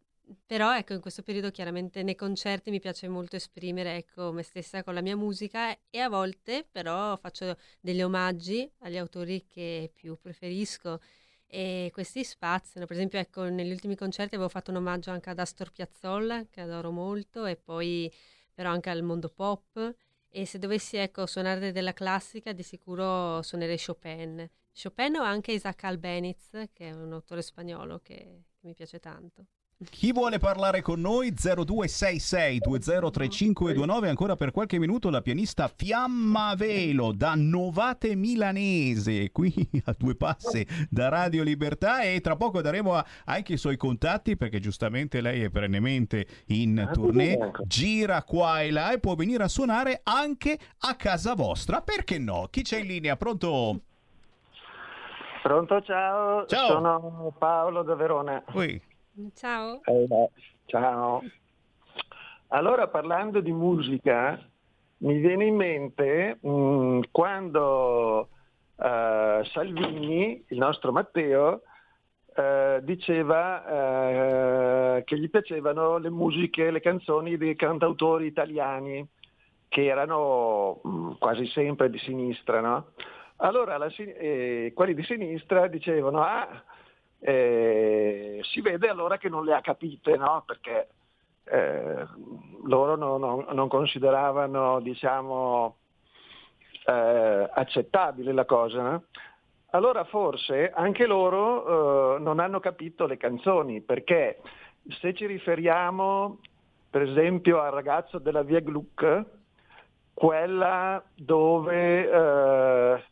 però ecco in questo periodo chiaramente nei concerti mi piace molto esprimere ecco me stessa con la mia musica e a volte però faccio degli omaggi agli autori che più preferisco e questi spaziano, per esempio ecco negli ultimi concerti avevo fatto un omaggio anche ad Astor Piazzolla che adoro molto e poi però anche al mondo pop e se dovessi ecco, suonare della classica, di sicuro suonerei Chopin. Chopin o anche Isaac Albeniz, che è un autore spagnolo che, che mi piace tanto. Chi vuole parlare con noi? 0266203529 ancora per qualche minuto la pianista Fiamma Velo da Novate Milanese, qui a due passi da Radio Libertà e tra poco daremo a- anche i suoi contatti perché giustamente lei è perennemente in tournée, gira qua e là e può venire a suonare anche a casa vostra, perché no? Chi c'è in linea? Pronto? Pronto, ciao. Ciao. Sono Paolo da Verona. Ui. Ciao. Eh, ciao. Allora, parlando di musica, mi viene in mente mh, quando eh, Salvini, il nostro Matteo, eh, diceva eh, che gli piacevano le musiche, le canzoni dei cantautori italiani, che erano mh, quasi sempre di sinistra, no? Allora la eh, quelli di sinistra dicevano, ah, eh, si vede allora che non le ha capite, no? Perché eh, loro non, non- non consideravano, diciamo, eh, accettabile la cosa. no? allora forse anche loro eh, non hanno capito le canzoni, perché se ci riferiamo per esempio al ragazzo della via Gluck, quella dove, eh,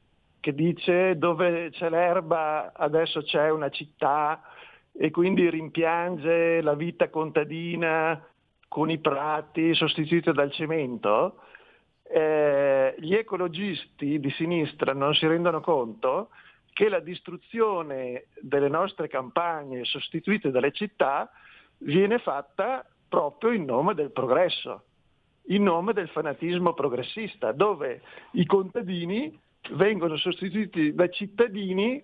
che dice dove c'è l'erba adesso c'è una città e quindi rimpiange la vita contadina con i prati sostituiti dal cemento, eh, gli ecologisti di sinistra non si rendono conto che la distruzione delle nostre campagne sostituite dalle città viene fatta proprio in nome del progresso, in nome del fanatismo progressista, dove i contadini vengono sostituiti da cittadini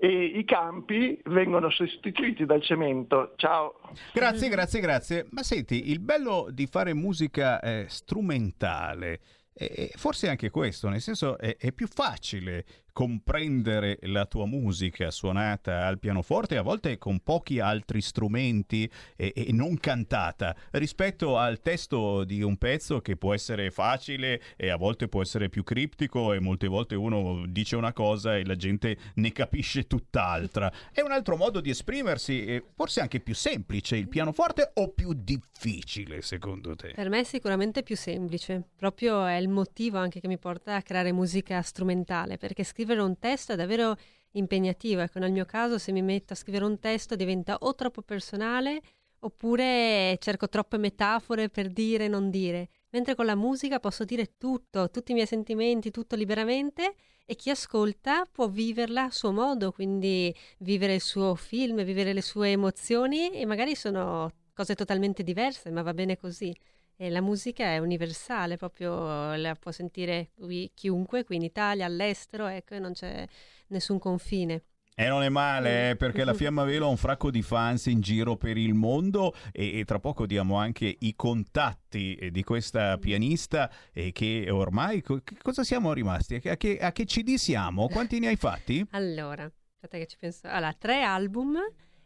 e i campi vengono sostituiti dal cemento. Ciao. Grazie, grazie, grazie. Ma senti, il bello di fare musica eh, strumentale è forse anche questo, nel senso è, è più facile comprendere la tua musica suonata al pianoforte, a volte con pochi altri strumenti e, e, non cantata, rispetto al testo di un pezzo che può essere facile e a volte può essere più criptico e molte volte uno dice una cosa e la gente ne capisce tutt'altra. È un altro modo di esprimersi, forse anche più semplice il pianoforte o più difficile secondo te? Per me è sicuramente più semplice, proprio è il motivo anche che mi porta a creare musica strumentale, perché scrivere scrivere un testo è davvero impegnativo. Ecco, nel mio caso, se mi metto a scrivere un testo diventa o troppo personale oppure cerco troppe metafore per dire e non dire. Mentre con la musica posso dire tutto, tutti i miei sentimenti, tutto liberamente e chi ascolta può viverla a suo modo, quindi vivere il suo film, vivere le sue emozioni e magari sono cose totalmente diverse, ma va bene così. E la musica è universale, proprio la può sentire qui, chiunque, qui in Italia, all'estero, ecco, e non c'è nessun confine. E non è male, eh, perché la Fiamma Velo ha un fracco di fans in giro per il mondo e, e tra poco diamo anche i contatti eh, di questa pianista e che ormai co- cosa siamo rimasti? A che, a che CD siamo? Quanti ne hai fatti? [laughs] Allora, aspetta che ci penso. Allora, tre album,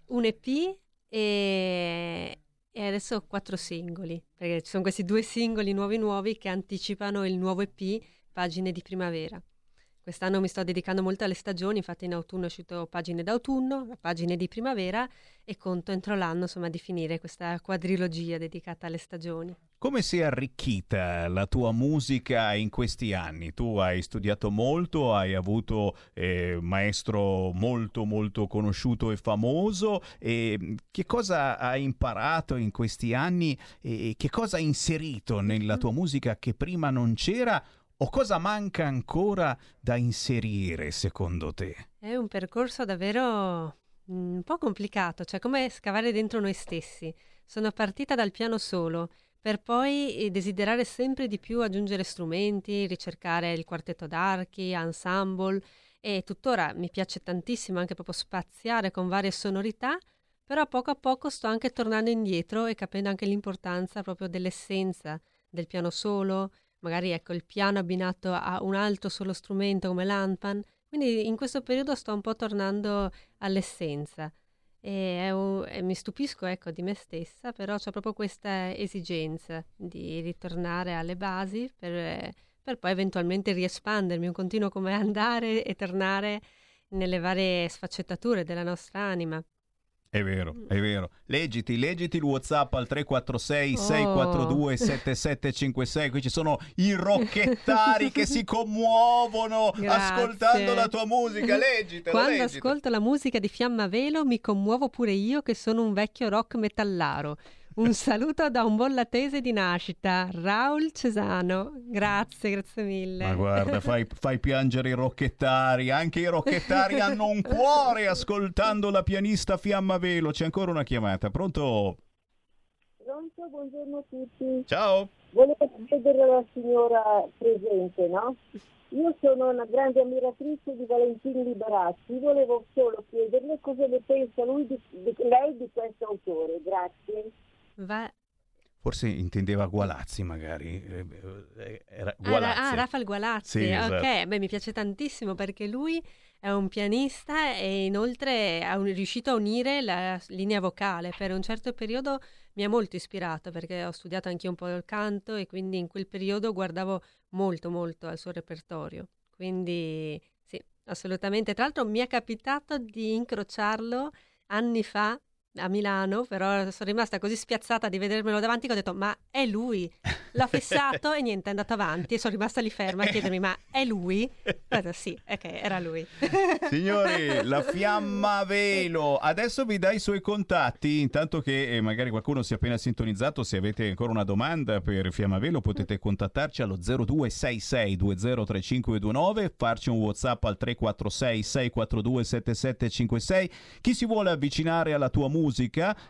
un EP e, e adesso quattro singoli, perché ci sono questi due singoli nuovi nuovi che anticipano il nuovo EP Pagine di primavera. Quest'anno mi sto dedicando molto alle stagioni, infatti in autunno è uscito Pagine d'autunno, Pagine di primavera e conto entro l'anno insomma di finire questa quadrilogia dedicata alle stagioni. Come si è arricchita la tua musica in questi anni? Tu hai studiato molto, hai avuto eh, maestro molto molto conosciuto e famoso. E che cosa hai imparato in questi anni e che cosa hai inserito nella tua musica che prima non c'era? O cosa manca ancora da inserire secondo te? È un percorso davvero mm, un po' complicato, cioè come scavare dentro noi stessi. Sono partita dal piano solo per poi eh, desiderare sempre di più aggiungere strumenti, ricercare il quartetto d'archi, ensemble e tuttora mi piace tantissimo anche proprio spaziare con varie sonorità, però poco a poco sto anche tornando indietro e capendo anche l'importanza proprio dell'essenza del piano solo, magari ecco il piano abbinato a un altro solo strumento come l'Anpan, quindi in questo periodo sto un po' tornando all'essenza. E, un, e, mi stupisco ecco, di me stessa, però c'è proprio questa esigenza di ritornare alle basi per, per poi eventualmente riespandermi, un continuo come andare e tornare nelle varie sfaccettature della nostra anima. È vero, è vero. Leggiti, leggiti il WhatsApp al 346 642 7756. Qui ci sono i [laughs] rocchettari che si commuovono Grazie. ascoltando la tua musica. Leggitela. Quando leggitela. ascolto la musica di Fiamma Velo mi commuovo pure io che sono un vecchio rock metallaro. Un saluto da un buon latese di nascita, Raul Cesano. Grazie, grazie mille. Ma guarda, fai, fai piangere i rocchettari. Anche i rocchettari [laughs] hanno un cuore ascoltando la pianista Fiamma Velo. C'è ancora una chiamata. Pronto? Pronto, buongiorno a tutti. Ciao. Volevo chiedere alla signora presente, no? Io sono una grande ammiratrice di Valentino Liberazzi, volevo solo chiederle cosa ne pensa lui di, di, lei di questo autore. Grazie. Va... Forse intendeva Gualazzi, magari. Eh, eh, era Gualazzi. Ah, ah, Rafael Gualazzi. Sì, esatto. Ok, beh, mi piace tantissimo perché lui è un pianista e inoltre è riuscito a unire la linea vocale. Per un certo periodo mi ha molto ispirato perché ho studiato anche un po' il canto e quindi in quel periodo guardavo molto molto al suo repertorio. Quindi sì, assolutamente. Tra l'altro mi è capitato di incrociarlo anni fa a Milano, però sono rimasta così spiazzata di vedermelo davanti che ho detto ma è lui? [laughs] L'ho fissato e niente, è andato avanti e sono rimasta lì ferma a chiedermi ma è lui? Guarda, sì, ok, era lui. [laughs] Signori, la fiamma a velo. Adesso vi dai i suoi contatti, intanto che eh, magari qualcuno si è appena sintonizzato, se avete ancora una domanda per Fiamma a Velo potete contattarci allo 0266 203529, farci un WhatsApp al 346 642 7756. Chi si vuole avvicinare alla tua musica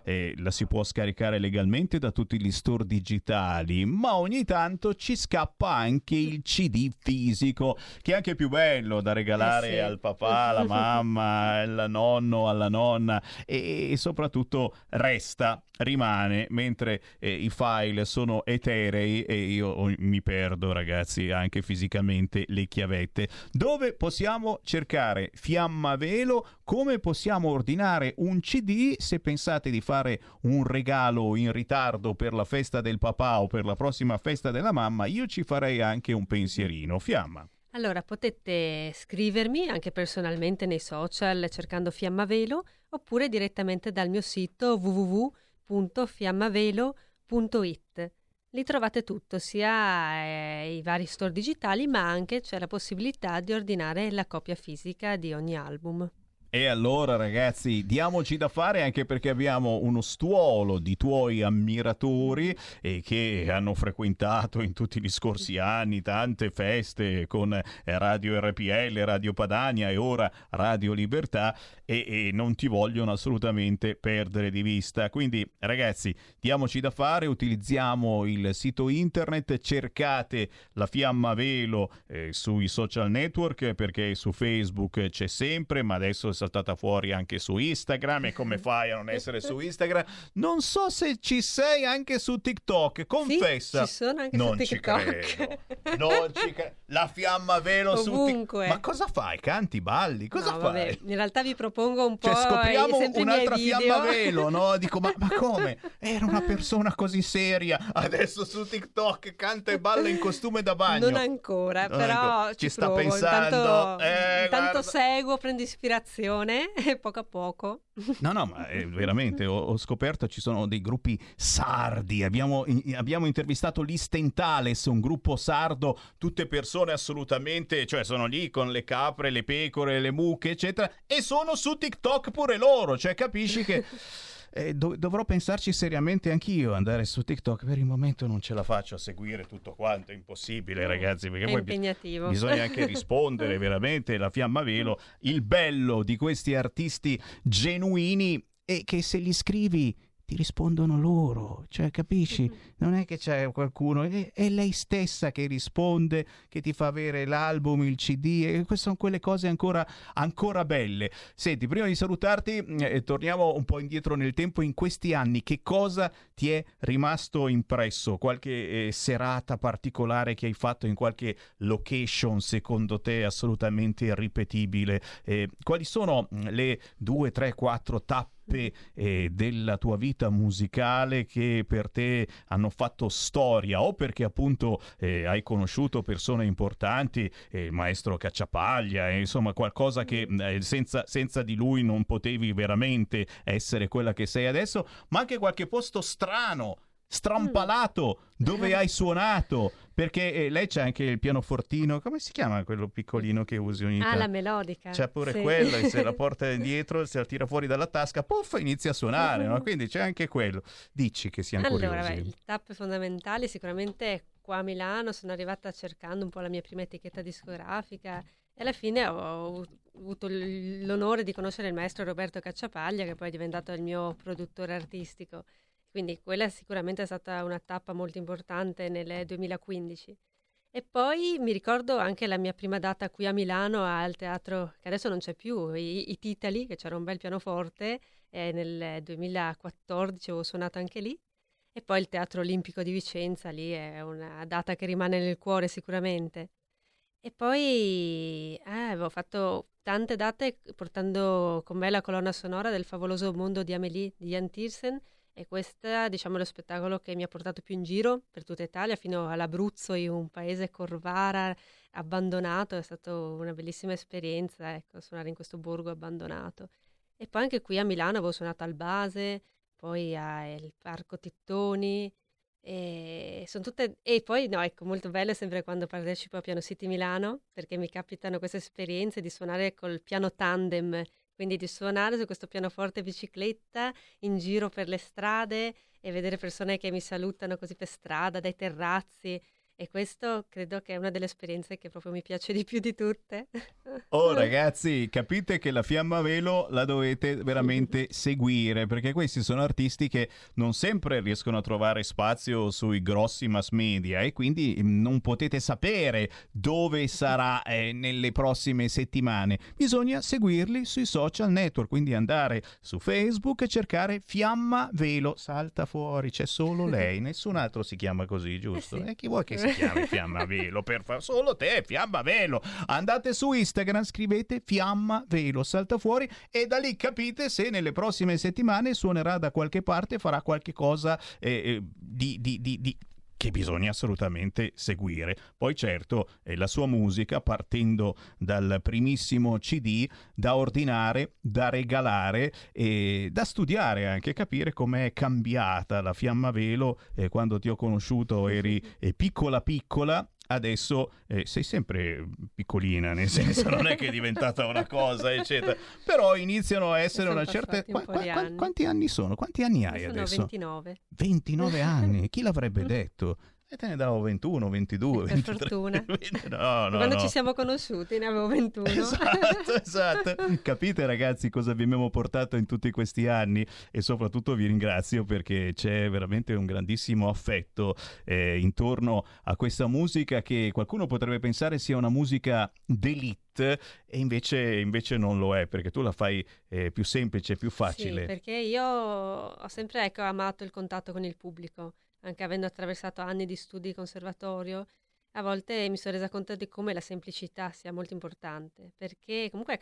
eh, la si può scaricare legalmente da tutti gli store digitali, ma ogni tanto ci scappa anche il CD fisico, che è anche più bello da regalare Eh sì. al papà, alla [laughs] mamma, al nonno, alla nonna e, e soprattutto resta, rimane, mentre eh, i file sono eterei e io mi perdo ragazzi anche fisicamente le chiavette. Dove possiamo cercare Fiamma Velo? Come possiamo ordinare un CD se pensate di fare un regalo in ritardo per la festa del papà o per la prossima festa della mamma? Io ci farei anche un pensierino. Fiamma. Allora, potete scrivermi anche personalmente nei social cercando Fiammavelo oppure direttamente dal mio sito www.fiammavelo.it. Lì trovate tutto, sia eh, i vari store digitali, ma anche c'è la possibilità di ordinare la copia fisica di ogni album. E allora ragazzi, diamoci da fare anche perché abbiamo uno stuolo di tuoi ammiratori e che hanno frequentato in tutti gli scorsi anni tante feste con Radio RPL, Radio Padania e ora Radio Libertà e, e non ti vogliono assolutamente perdere di vista. Quindi ragazzi, diamoci da fare, utilizziamo il sito internet, cercate la Fiamma Velo eh, sui social network perché su Facebook c'è sempre, ma adesso saltata fuori anche su Instagram e come [laughs] fai a non essere su Instagram? Non so se ci sei anche su TikTok, confessa. ci sono anche non su ci TikTok. credo. Non ci credo. La Fiamma Velo su Ovunque. TikTok. Ma cosa fai? Canti, balli? Cosa No, fai? vabbè, in realtà vi propongo un po' Cioè, scopriamo i- un'altra fiamma velo, no? [laughs] Dico, ma, ma come? Era una persona così seria, adesso su TikTok canta e balla in costume da bagno. Non ancora, Non però ancora. ci, Ci sta provo. pensando. Intanto, Eh, intanto seguo, prendo ispirazione e [laughs] poco a poco. No, no, ma eh, veramente ho, ho scoperto ci sono dei gruppi sardi. Abbiamo, abbiamo intervistato l'Istentales, un gruppo sardo, tutte persone assolutamente, cioè sono lì con le capre, le pecore, le mucche, eccetera, e sono su TikTok pure loro. Cioè, capisci che. [laughs] eh, dov- dovrò pensarci seriamente anch'io andare su TikTok. Per il momento non ce la faccio a seguire tutto quanto, è impossibile, ragazzi. Perché È poi impegnativo. bisogna anche [laughs] rispondere veramente la fiamma velo. Il bello di questi artisti genuini è che se gli scrivi ti rispondono loro, cioè capisci? Non è che c'è qualcuno, è, è lei stessa che risponde, che ti fa avere l'album, il CD, e queste sono quelle cose ancora, ancora belle. Senti, prima di salutarti, eh, torniamo un po' indietro nel tempo, in questi anni, che cosa ti è rimasto impresso? Qualche eh, serata particolare che hai fatto in qualche location secondo te assolutamente irripetibile? Eh, quali sono mh, le due, tre, quattro tappe? Eh, della tua vita musicale che per te hanno fatto storia o perché appunto eh, hai conosciuto persone importanti, eh, il maestro Cacciapaglia, eh, insomma qualcosa che eh, senza, senza di lui non potevi veramente essere quella che sei adesso, ma anche qualche posto strano strampalato dove [laughs] hai suonato perché eh, lei c'è anche il pianofortino come si chiama quello piccolino che usi ogni Ah, tanto la melodica. c'è pure sì. quello e se la [laughs] porta indietro se la tira fuori dalla tasca puff inizia a suonare no? [laughs] quindi c'è anche quello dici che siamo Allora, curiosi beh, il tappe fondamentale sicuramente qua a Milano sono arrivata cercando un po' la mia prima etichetta discografica e alla fine ho avuto l'onore di conoscere il maestro Roberto Cacciapaglia che poi è diventato il mio produttore artistico. Quindi quella sicuramente è stata una tappa molto importante nel 2015. E poi mi ricordo anche la mia prima data qui a Milano al teatro, che adesso non c'è più, i, i Titali, che c'era un bel pianoforte, e nel 2014 avevo suonato anche lì. E poi il Teatro Olimpico di Vicenza, lì è una data che rimane nel cuore sicuramente. E poi eh, avevo fatto tante date portando con me la colonna sonora del favoloso mondo di Amélie di Jan Tiersen E questo diciamo, è lo spettacolo che mi ha portato più in giro per tutta Italia, fino all'Abruzzo, in un paese Corvara abbandonato. È stata una bellissima esperienza, ecco, suonare in questo borgo abbandonato. E poi anche qui a Milano avevo suonato al Base, poi al Parco Tittoni. E, tutte... e poi no, ecco, molto bello sempre quando partecipo a Piano City Milano, perché mi capitano queste esperienze di suonare col piano tandem quindi di suonare su questo pianoforte bicicletta in giro per le strade e vedere persone che mi salutano così per strada, dai terrazzi. E questo credo che è una delle esperienze che proprio mi piace di più di tutte. Oh [laughs] ragazzi, capite che la fiamma velo la dovete veramente seguire perché questi sono artisti che non sempre riescono a trovare spazio sui grossi mass media e quindi mm, non potete sapere dove sarà eh, nelle prossime settimane. Bisogna seguirli sui social network, quindi andare su Facebook e cercare fiamma velo, salta fuori, c'è solo lei, [laughs] nessun altro si chiama così, giusto? Eh sì. E chi vuoi che si chiami Fiamma Velo? Per fa- solo te, Fiamma Velo. Andate su Instagram, scrivete Fiamma Velo, salta fuori e da lì capite se nelle prossime settimane suonerà da qualche parte, farà qualche cosa eh, eh, di, di- di- di- che bisogna assolutamente seguire. Poi certo, eh, la sua musica, partendo dal primissimo CD, da ordinare, da regalare e da studiare anche, capire com'è cambiata la Fiamma Velo. eh, quando ti ho conosciuto eri eh, piccola piccola, adesso eh, sei sempre piccolina, nel senso non è che è diventata una cosa, [laughs] eccetera. Però iniziano a essere una certa... un Qua- qua- anni. quanti anni sono? Quanti anni hai Sono adesso? 29. 29 anni, [laughs] chi l'avrebbe detto? E te ne davo 21, 22, Per 23. fortuna. [laughs] No, no, Quando no. ci siamo conosciuti ne avevo 21. Esatto, esatto. [laughs] Capite ragazzi cosa vi abbiamo portato in tutti questi anni e soprattutto vi ringrazio perché c'è veramente un grandissimo affetto eh, intorno a questa musica che qualcuno potrebbe pensare sia una musica d'elite e invece, invece non lo è perché tu la fai eh, più semplice, più facile. Sì, perché io ho sempre ecco, amato il contatto con il pubblico, anche avendo attraversato anni di studi di conservatorio, a volte mi sono resa conto di come la semplicità sia molto importante, perché comunque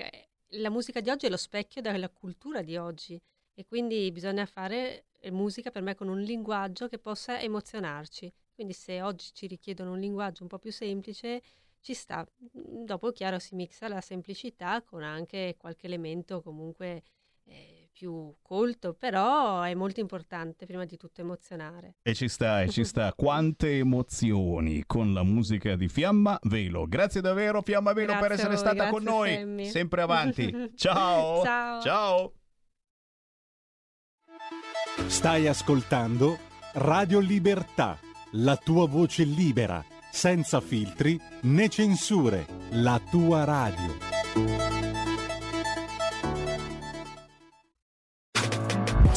la musica di oggi è lo specchio della cultura di oggi e quindi bisogna fare eh, musica per me con un linguaggio che possa emozionarci. Quindi se oggi ci richiedono un linguaggio un po' più semplice, ci sta. Dopo, chiaro, si mixa la semplicità con anche qualche elemento comunque eh, più colto, però è molto importante prima di tutto emozionare. E ci sta, e ci sta. [laughs] Quante emozioni con la musica di Fiamma Velo. Grazie davvero Fiamma Velo per Grazie essere a voi, stata con noi. Sammy. Sempre avanti. [laughs] Ciao. Ciao. Ciao. Stai ascoltando Radio Libertà, la tua voce libera, senza filtri né censure, la tua radio.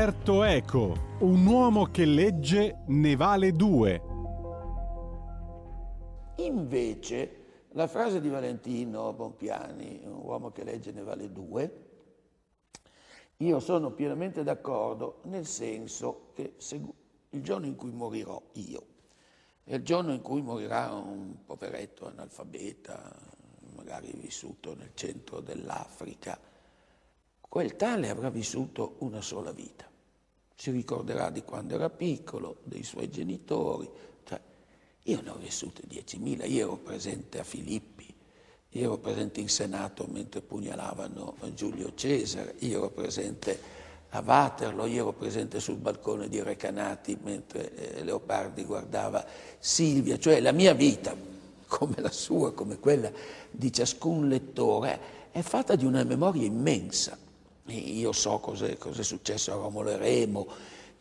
Umberto Eco, un uomo che legge ne vale due. Invece, la frase di Valentino Bompiani, un uomo che legge ne vale due, io sono pienamente d'accordo nel senso che il giorno in cui morirò io e il giorno in cui morirà un poveretto analfabeta, magari vissuto nel centro dell'Africa, quel tale avrà vissuto una sola vita. Si ricorderà di quando era piccolo, dei suoi genitori. Cioè, io ne ho vissute 10.000, io ero presente a Filippi, io ero presente in Senato mentre pugnalavano Giulio Cesare, io ero presente a Waterloo, io ero presente sul balcone di Recanati mentre eh, Leopardi guardava Silvia, cioè la mia vita, come la sua, come quella di ciascun lettore, è fatta di una memoria immensa. Io so cosa è successo a Romolo e Remo,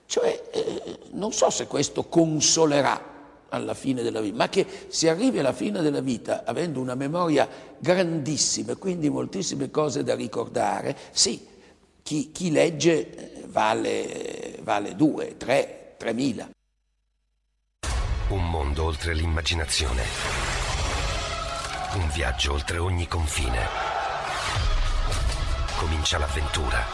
cioè eh, non so se questo consolerà alla fine della vita, ma che si arrivi alla fine della vita avendo una memoria grandissima e quindi moltissime cose da ricordare, sì, chi, chi legge eh, vale, vale due, tre, tremila. Un mondo oltre l'immaginazione. Un viaggio oltre ogni confine. Comincia l'avventura.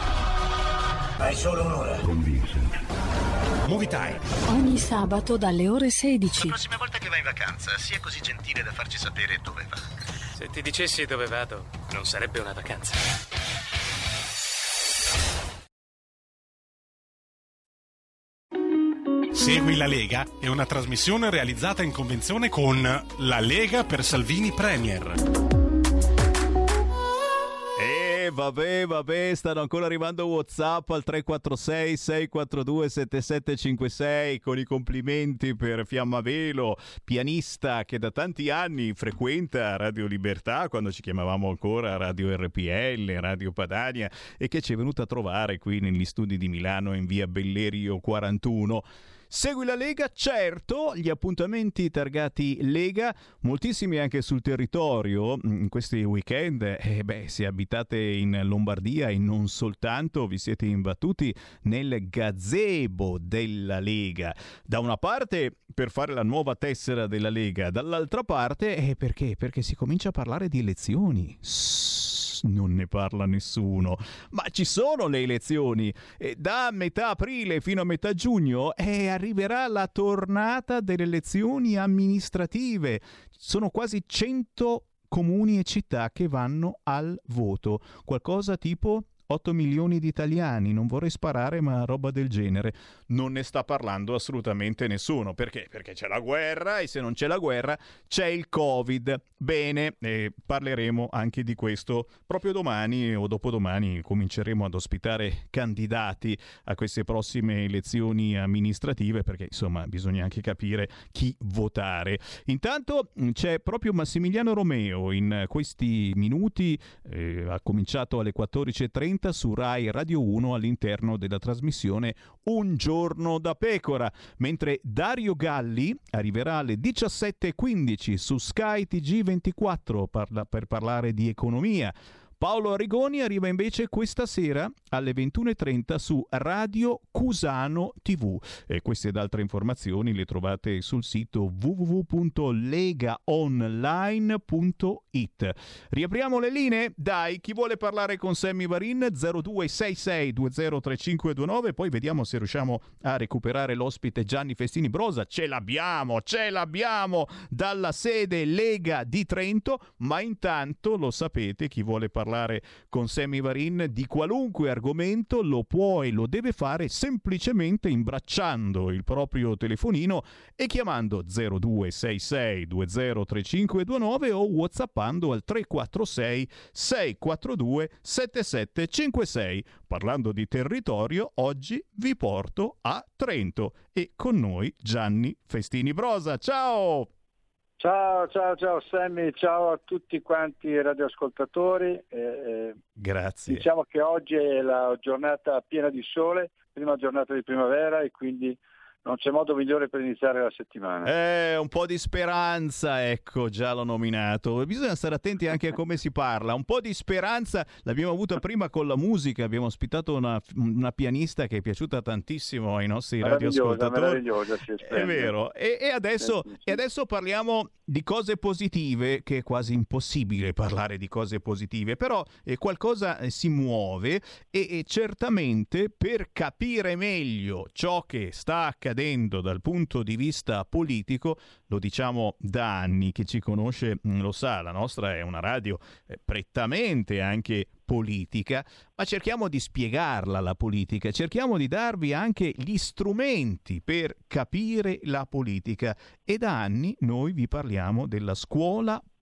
Hai solo un'ora. Con Vincent. Movie time. Ogni sabato dalle ore 16. La prossima volta che vai in vacanza, sia così gentile da farci sapere dove va. Se ti dicessi dove vado, non sarebbe una vacanza. Segui la Lega è una trasmissione realizzata in convenzione con La Lega per Salvini Premier. Vabbè, vabbè, stanno ancora arrivando WhatsApp al 346 642 7756 con i complimenti per Fiammavelo, pianista che da tanti anni frequenta Radio Libertà quando ci chiamavamo ancora Radio RPL, Radio Padania e che ci è venuto a trovare qui negli studi di Milano in via Bellerio 41. Segui la Lega, certo, gli appuntamenti targati Lega, moltissimi anche sul territorio, in questi weekend, eh, beh, se abitate in Lombardia e non soltanto, vi siete imbattuti nel gazebo della Lega. Da una parte per fare la nuova tessera della Lega, dall'altra parte eh, perché? Perché si comincia a parlare di elezioni. Sss non ne parla nessuno. Ma ci sono le elezioni. E da metà aprile fino a metà giugno eh, arriverà la tornata delle elezioni amministrative. Sono quasi 100 comuni e città che vanno al voto. Qualcosa tipo 8 milioni di italiani, non vorrei sparare, ma roba del genere. Non ne sta parlando assolutamente nessuno. Perché? Perché c'è la guerra e se non c'è la guerra c'è il Covid. Bene, parleremo anche di questo proprio domani o dopodomani. Cominceremo ad ospitare candidati a queste prossime elezioni amministrative perché insomma bisogna anche capire chi votare. Intanto c'è proprio Massimiliano Romeo in questi minuti, eh, ha cominciato alle 14.30 30 su Rai Radio 1 all'interno della trasmissione Un giorno da pecora, mentre Dario Galli arriverà alle 17.15 su Sky TG24 parla- per parlare di economia. Paolo Arrigoni arriva invece questa sera alle 21.30 su Radio Cusano TV. E queste ed altre informazioni le trovate sul sito www.legaonline.it. Riapriamo le linee? Dai, chi vuole parlare con Sammy Varin 0266203529, poi vediamo se riusciamo a recuperare l'ospite Gianni Festini Brosa. Ce l'abbiamo, ce l'abbiamo dalla sede Lega di Trento, ma intanto lo sapete chi vuole parlare parlare con Sammy Varin di qualunque argomento lo può e lo deve fare semplicemente imbracciando il proprio telefonino e chiamando 0266 203529 o whatsappando al 346 642 7756. Parlando di territorio, oggi vi porto a Trento e con noi Gianni Festini Brosa. Ciao! Ciao, ciao, ciao Sammy, ciao a tutti quanti i radioascoltatori. Eh, Grazie. Diciamo che oggi è la giornata piena di sole, prima giornata di primavera e quindi non c'è modo migliore per iniziare la settimana. Eh, un po' di speranza, ecco, già l'ho nominato. Bisogna stare attenti anche a come si parla. Un po' di speranza l'abbiamo avuta prima con la musica, abbiamo ospitato una, una pianista che è piaciuta tantissimo ai nostri radioascoltatori. Meravigliosa, sì, È vero. E, e adesso, e adesso parliamo di cose positive, che è quasi impossibile parlare di cose positive, però eh, qualcosa eh, si muove e, e certamente per capire meglio ciò che sta accadendo dal punto di vista politico, lo diciamo da anni, chi ci conosce mm, lo sa, la nostra è una radio eh, prettamente anche politica, ma cerchiamo di spiegarla la politica, cerchiamo di darvi anche gli strumenti per capire la politica. E da anni noi vi parliamo della scuola politica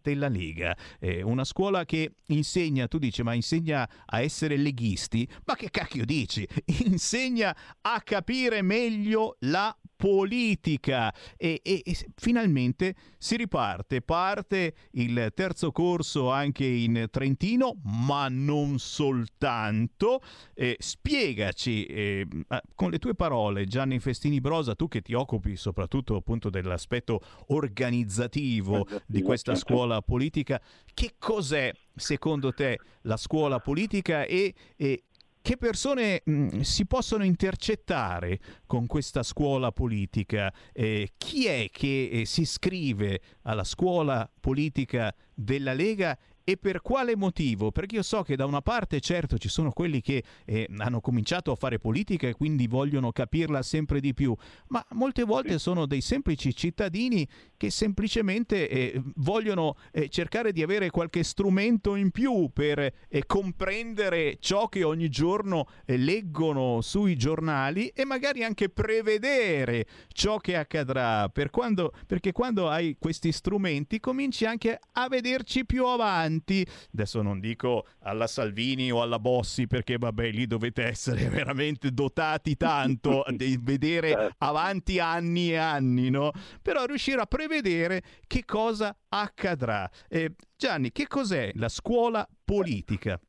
della Lega. Eh, una scuola che insegna, tu dici, ma insegna a essere leghisti? Ma che cacchio dici? [laughs] Insegna a capire meglio la politica. E, e, e, finalmente si riparte, parte il terzo corso anche in Trentino, ma non soltanto. Eh, spiegaci eh, con le tue parole, Gianni Festini Brosa, tu che ti occupi soprattutto appunto dell'aspetto organizzativo di questa scuola politica, che cos'è secondo te la scuola politica e, e che persone mh, si possono intercettare con questa scuola politica? Eh, chi è che eh, si iscrive alla scuola politica della Lega e per quale motivo? Perché io so che da una parte certo ci sono quelli che eh, hanno cominciato a fare politica e quindi vogliono capirla sempre di più, ma molte volte sono dei semplici cittadini che semplicemente eh, vogliono eh, cercare di avere qualche strumento in più per eh, comprendere ciò che ogni giorno eh, leggono sui giornali e magari anche prevedere ciò che accadrà, per quando, perché quando hai questi strumenti cominci anche a vederci più avanti adesso non dico alla Salvini o alla Bossi perché vabbè lì dovete essere [laughs] veramente dotati tanto di vedere [laughs] Certo. avanti anni e anni, no? Però riuscire a prevedere che cosa accadrà. Eh, Gianni, che cos'è la scuola politica?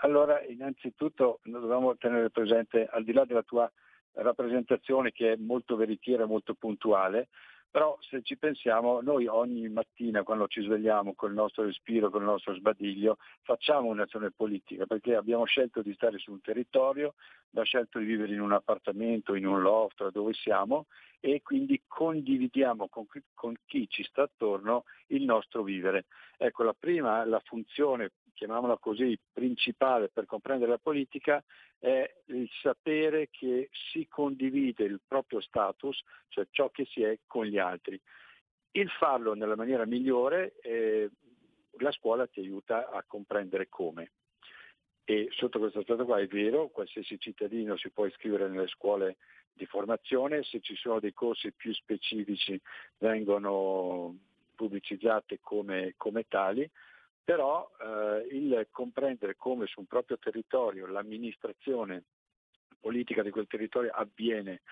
Allora, innanzitutto dobbiamo tenere presente, al di là della tua rappresentazione che è molto veritiera, molto puntuale, però se ci pensiamo, noi ogni mattina quando ci svegliamo col nostro respiro, col nostro sbadiglio, facciamo un'azione politica perché abbiamo scelto di stare su un territorio, abbiamo scelto di vivere in un appartamento, in un loft, dove siamo e quindi condividiamo con con chi ci sta attorno il nostro vivere. Ecco, la prima, la funzione chiamiamola così, principale per comprendere la politica è il sapere che si condivide il proprio status, cioè ciò che si è con gli altri. Il farlo nella maniera migliore, eh, la scuola ti aiuta a comprendere come. E sotto questo aspetto qua è vero, qualsiasi cittadino si può iscrivere nelle scuole di formazione, se ci sono dei corsi più specifici vengono pubblicizzati come, come tali, però eh, il comprendere come su un proprio territorio l'amministrazione politica di quel territorio avviene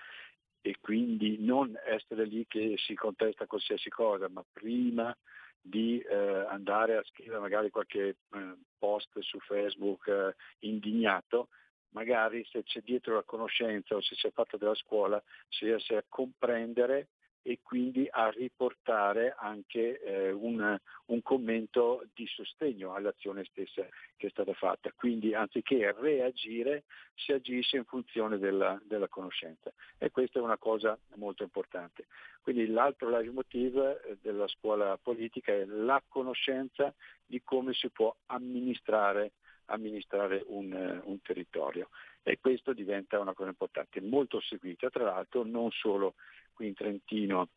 e quindi non essere lì che si contesta qualsiasi cosa, ma prima di eh, andare a scrivere magari qualche eh, post su Facebook eh, indignato, magari se c'è dietro la conoscenza o se si è fatta della scuola si riesce a comprendere e quindi a riportare anche eh, un, un, commento di sostegno all'azione stessa che è stata fatta. Quindi anziché reagire si agisce in funzione della, della conoscenza e questa è una cosa molto importante. Quindi l'altro leitmotiv eh, della scuola politica è la conoscenza di come si può amministrare, amministrare un, un territorio e questo diventa una cosa importante, molto seguita tra l'altro non solo qui in Trentino,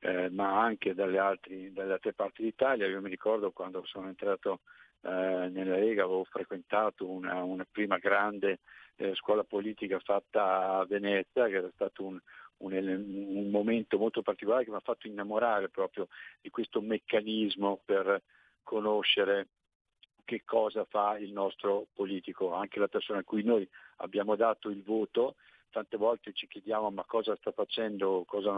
eh, ma anche dalle, altri, dalle, altre parti d'Italia. Io mi ricordo quando sono entrato eh, nella Lega, avevo frequentato una, una prima grande eh, scuola politica fatta a Venezia, che era stato un, un, un, momento molto particolare che mi ha fatto innamorare proprio di questo meccanismo per conoscere che cosa fa il nostro politico, anche la persona a cui noi abbiamo dato il voto tante volte ci chiediamo ma cosa sta facendo, cosa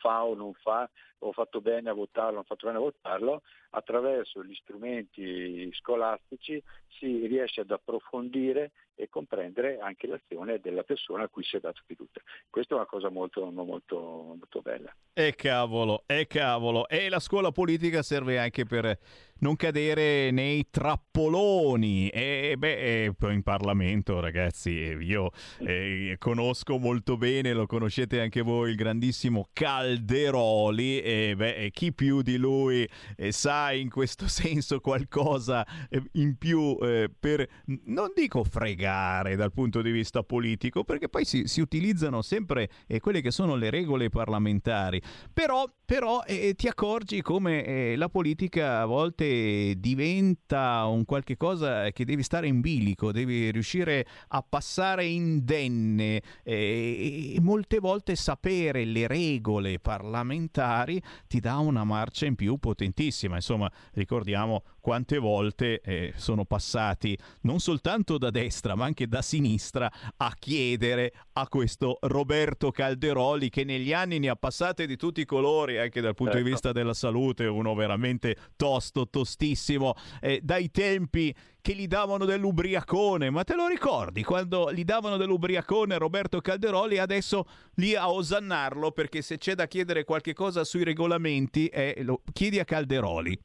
fa o non fa, ho fatto bene a votarlo, ho fatto bene a votarlo, attraverso gli strumenti scolastici si riesce ad approfondire e comprendere anche l'azione della persona a cui si è dato fiducia. Questa è una cosa molto, molto, molto bella. E cavolo, e cavolo. E la scuola politica serve anche per non cadere nei trappoloni. E beh, in Parlamento, ragazzi, io eh, conosco molto bene, lo conoscete anche voi, il grandissimo Calderoli. E beh, chi più di lui eh, sa in questo [laughs] senso qualcosa eh, in più eh, per, non dico fregare dal punto di vista politico, perché poi si, si utilizzano sempre eh, quelle che sono le regole parlamentari. Però, però eh, ti accorgi come la politica a volte diventa un qualche cosa che devi stare in bilico, devi riuscire a passare indenne e, e molte volte sapere le regole parlamentari ti dà una marcia in più potentissima. Insomma, ricordiamo quante volte eh, sono passati non soltanto da destra ma anche da sinistra a chiedere a questo Roberto Calderoli che negli anni ne ha passate di tutti i colori anche dal punto certo. di vista della salute, uno veramente tosto, tostissimo, eh, dai tempi che gli davano dell'ubriacone, ma te lo ricordi quando gli davano dell'ubriacone Roberto Calderoli adesso lì a osannarlo perché se c'è da chiedere qualche cosa sui regolamenti eh, lo chiedi a Calderoli.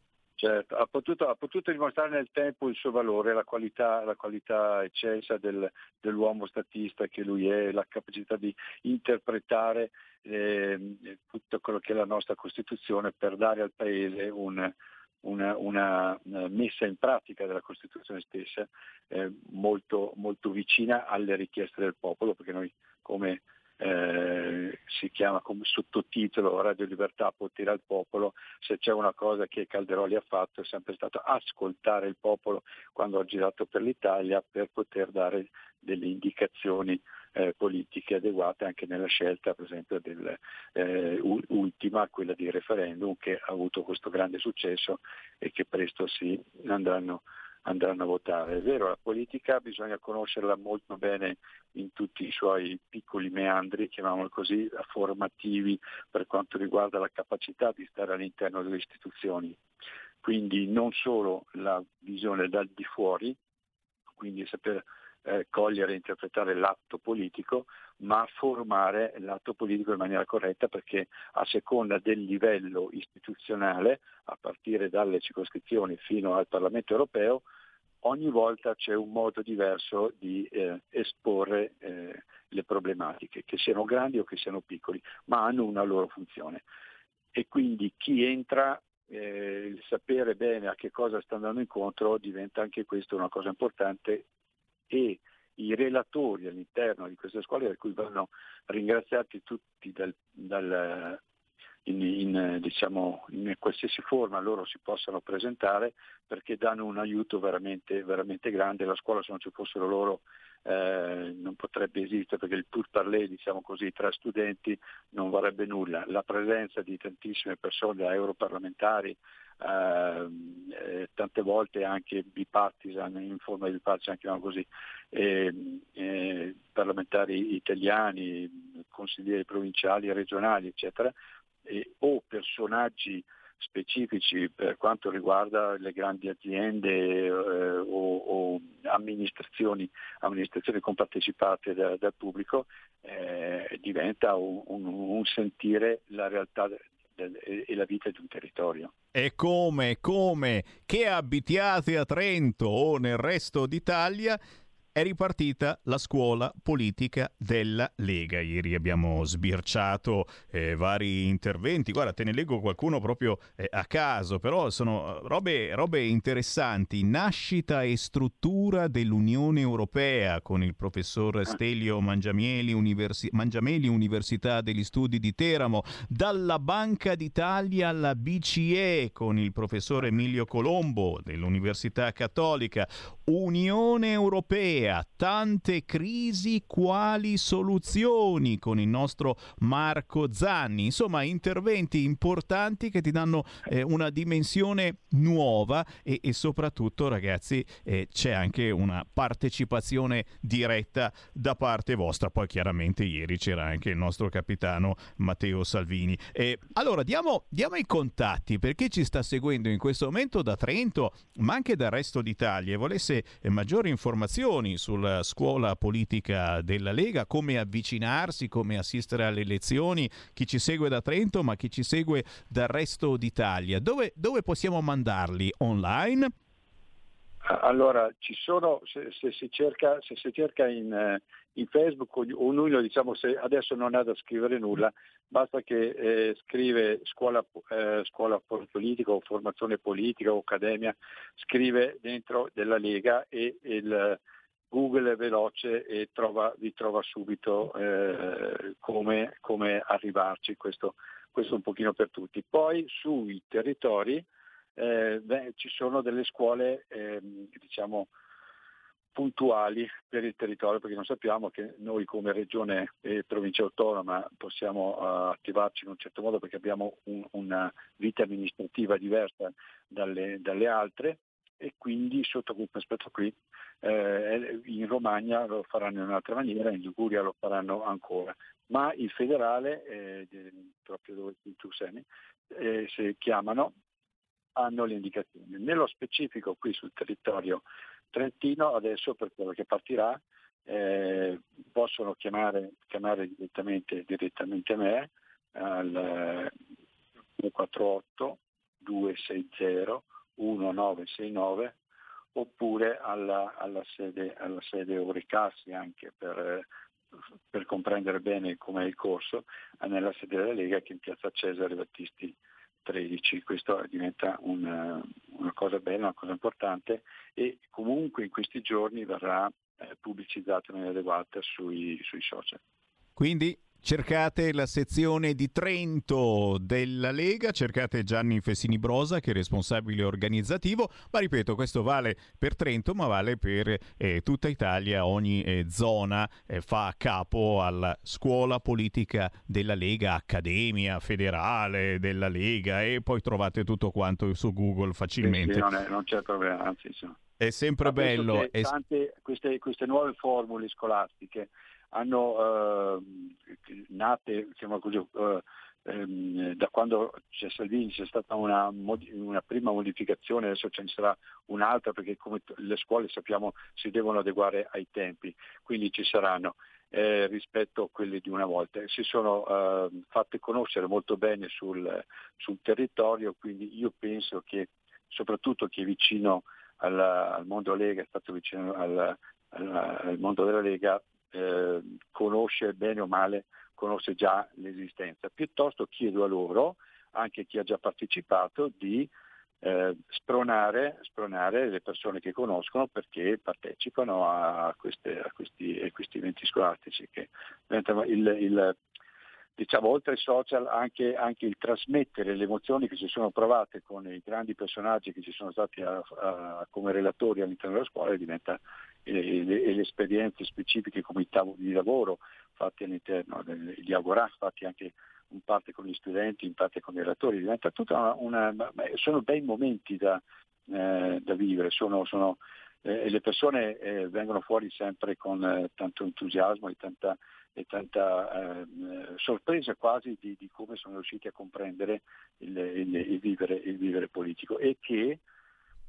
Certo, ha potuto, ha potuto, dimostrare nel tempo il suo valore, la qualità, la qualità eccelsa del, dell'uomo statista che lui è, la capacità di interpretare eh, tutto quello che è la nostra Costituzione per dare al Paese un, una, una, messa in pratica della Costituzione stessa eh, molto, molto vicina alle richieste del popolo, perché noi come eh, si chiama come sottotitolo Radio Libertà potere al popolo, se c'è una cosa che Calderoli ha fatto è sempre stato ascoltare il popolo quando ha girato per l'Italia per poter dare delle indicazioni eh, politiche adeguate anche nella scelta per esempio del, eh, quella di referendum che ha avuto questo grande successo e che presto si andranno andranno a votare. È vero, la politica bisogna conoscerla molto bene in tutti i suoi piccoli meandri, chiamiamoli così, formativi per quanto riguarda la capacità di stare all'interno delle istituzioni. Quindi non solo la visione dal di fuori, quindi saper eh, cogliere e interpretare l'atto politico, ma formare l'atto politico in maniera corretta perché a seconda del livello istituzionale, a partire dalle circoscrizioni fino al Parlamento europeo, ogni volta c'è un modo diverso di eh, esporre eh, le problematiche, che siano grandi o che siano piccoli, ma hanno una loro funzione. E quindi chi entra eh, il sapere bene a che cosa sta andando incontro diventa anche questo una cosa importante e i relatori all'interno di queste scuole, a cui vanno ringraziati tutti dal, dal, in, in, diciamo, in, qualsiasi forma loro si possano presentare perché danno un aiuto veramente, veramente grande. La scuola se non ci fossero loro eh, non potrebbe esistere perché il pur parler diciamo così, tra studenti non varrebbe nulla. La presenza di tantissime persone europarlamentari Ehm, eh, tante volte anche bipartisan, in forma di bipartisan, chiamiamo così, eh, eh, parlamentari italiani, consiglieri provinciali, regionali, eccetera, o personaggi specifici per quanto riguarda le grandi aziende eh, o, o amministrazioni, amministrazioni, compartecipate da, dal pubblico, eh, diventa un, un, un, sentire la realtà e la vita di un territorio. E come, come che abitiate a Trento o nel resto d'Italia, è ripartita la scuola politica della Lega. Ieri abbiamo sbirciato eh, vari interventi. Guarda, te ne leggo qualcuno proprio eh, a caso, però sono robe, robe, interessanti. Nascita e struttura dell'Unione Europea con il professor Stelio Mangiameli, Universi- Mangiameli, Università degli Studi di Teramo. Dalla Banca d'Italia alla BCE con il professor Emilio Colombo dell'Università Cattolica. Unione Europea Europea, tante crisi quali soluzioni con il nostro Marco Zanni. Insomma, interventi importanti che ti danno eh, una dimensione nuova e, e soprattutto, ragazzi, eh, c'è anche una partecipazione diretta da parte vostra. Poi chiaramente ieri c'era anche il nostro capitano Matteo Salvini. Eh, allora, diamo, diamo i contatti per chi ci sta seguendo in questo momento da Trento, ma anche dal resto d'Italia e volesse eh, maggiori informazioni informazioni sulla scuola politica della Lega, come avvicinarsi, come assistere alle elezioni, chi ci segue da Trento ma chi ci segue dal resto d'Italia, dove, dove possiamo mandarli? Online? Allora, ci sono, se, se si cerca, se si cerca in, eh, in Facebook ognuno diciamo se adesso non ha da scrivere nulla, basta che eh, scrive scuola, eh, scuola politica o formazione politica o accademia, scrive dentro della Lega e il Google è veloce e trova, vi trova subito eh, come, come, arrivarci, questo, questo un pochino per tutti. Poi sui territori eh, beh, ci sono delle scuole ehm, diciamo, puntuali per il territorio perché non sappiamo che noi come regione e provincia autonoma possiamo uh, attivarci in un certo modo perché abbiamo un, una vita amministrativa diversa dalle, dalle, altre e quindi sotto questo aspetto qui eh, in Romagna lo faranno in un'altra maniera, in Liguria lo faranno ancora, ma il federale, eh, proprio dove tu sei, eh, si chiamano hanno le indicazioni. Nello specifico qui sul territorio trentino, adesso per quello che partirà, eh, possono chiamare, chiamare direttamente, direttamente, me al 148 260 1969 oppure alla, alla, sede, alla sede Euricassi anche per, per comprendere bene com'è il corso, nella sede della Lega che è in piazza Cesare Battisti 13, questo diventa una, una, cosa bella, una cosa importante e comunque in questi giorni verrà eh, pubblicizzato nelle adeguate sui, sui social. Quindi Cercate la sezione di Trento della Lega, cercate Gianni Fessini Brosa che è responsabile organizzativo, ma ripeto questo vale per Trento ma vale per eh, tutta Italia, ogni eh, zona eh, fa capo alla scuola politica della Lega, Accademia Federale della Lega e poi trovate tutto quanto su Google facilmente. Sì, non, è, non, c'è problema, anzi insomma. È sempre bello. Tante, queste, queste nuove formule scolastiche hanno eh, nate, diciamo così, eh, ehm, da quando c'è Salvini c'è stata una, una, prima modificazione, adesso ce ne sarà un'altra perché come le scuole sappiamo si devono adeguare ai tempi, quindi ci saranno. Eh, rispetto a quelle di una volta. Si sono eh, fatte conoscere molto bene sul, sul, territorio, quindi io penso che soprattutto chi è vicino alla, al mondo Lega, è stato vicino al, al, al mondo della Lega, eh, conosce bene o male, conosce già l'esistenza. Piuttosto chiedo a loro, anche chi ha già partecipato, di eh, spronare, spronare, le persone che conoscono perché partecipano a, queste, a, questi, a questi, eventi scolastici che il, il diciamo, oltre ai social anche, anche, il trasmettere le emozioni che si sono provate con i grandi personaggi che ci sono stati a, come relatori all'interno della scuola diventa e, le, esperienze specifiche come i tavoli di lavoro fatti all'interno degli agorà, fatti anche in parte con gli studenti, in parte con i relatori, diventa tutta una, una sono bei momenti da, eh, da vivere, sono, sono, eh, le persone eh, vengono fuori sempre con eh, tanto entusiasmo e tanta, e tanta eh, sorpresa quasi di, di, come sono riusciti a comprendere il, il, il, vivere, il vivere politico e che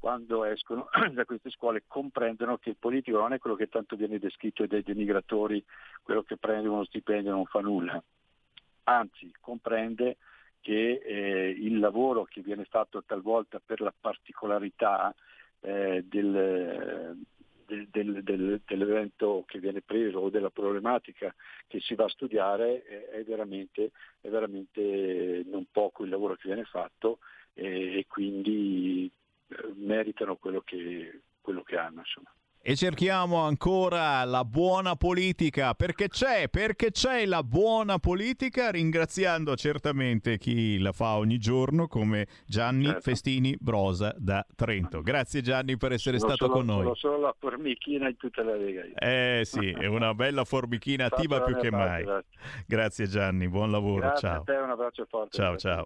quando escono [clears throat] da queste scuole comprendono che il politico non è quello che tanto viene descritto dai denigratori, quello che prende uno stipendio e non fa nulla, anzi comprende che eh, il lavoro che viene fatto talvolta per la particolarità eh, del, del, del, dell'evento che viene preso o della problematica che si va a studiare è, è, veramente, è veramente, non poco il lavoro che viene fatto e, e quindi meritano quello che, quello che hanno. Insomma. E cerchiamo ancora la buona politica, perché c'è, perché c'è la buona politica, ringraziando certamente chi la fa ogni giorno come Gianni certo. Festini Brosa da Trento. Grazie Gianni per essere sono stato solo, con noi. Sono solo la formichina in tutta la Lega. Eh sì, è una bella formichina attiva più che mai. Grazie. grazie Gianni, buon lavoro, grazie ciao. a te, un abbraccio forte. Ciao, ciao.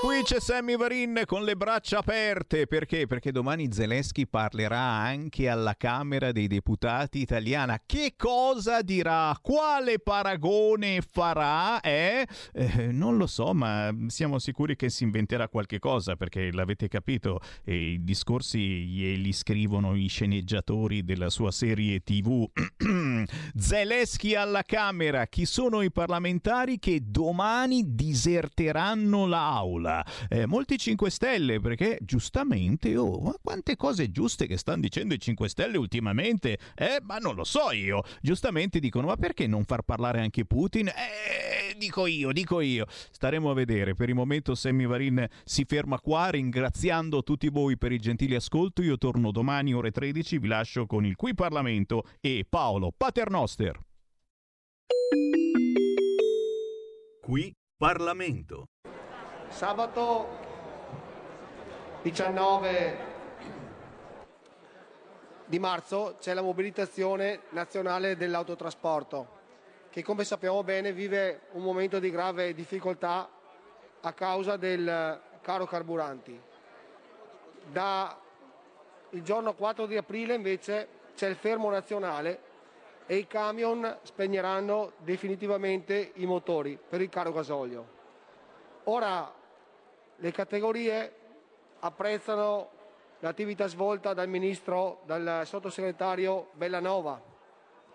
Qui c'è Sammy Varin con le braccia aperte. Perché? Perché domani Zelensky parlerà anche alla Camera dei Deputati italiana. Che cosa dirà? Quale paragone farà? Eh? Eh, non lo so, ma siamo sicuri che si inventerà qualche cosa, perché l'avete capito, eh, i discorsi glieli scrivono i sceneggiatori della sua serie TV. [clears throat] Zelensky alla Camera. Chi sono i parlamentari che domani diserteranno l'aula? Eh, molti 5 Stelle, perché giustamente, oh, ma quante cose giuste che stanno dicendo i 5 Stelle ultimamente? Eh, ma non lo so io. Giustamente dicono, ma perché non far parlare anche Putin? Eh, dico io, dico io. Staremo a vedere. Per il momento Sammy Varin si ferma qua, ringraziando tutti voi per il gentile ascolto. Io torno domani ore 13, vi lascio con il Qui Parlamento e Paolo Paternoster. Qui Parlamento. Sabato 19 di marzo c'è la mobilitazione nazionale dell'autotrasporto che come sappiamo bene vive un momento di grave difficoltà a causa del caro carburanti. Da il giorno 4 di aprile invece c'è il fermo nazionale e i camion spegneranno definitivamente i motori per il caro gasolio. Ora le categorie apprezzano l'attività svolta dal ministro, dal sottosegretario Bellanova,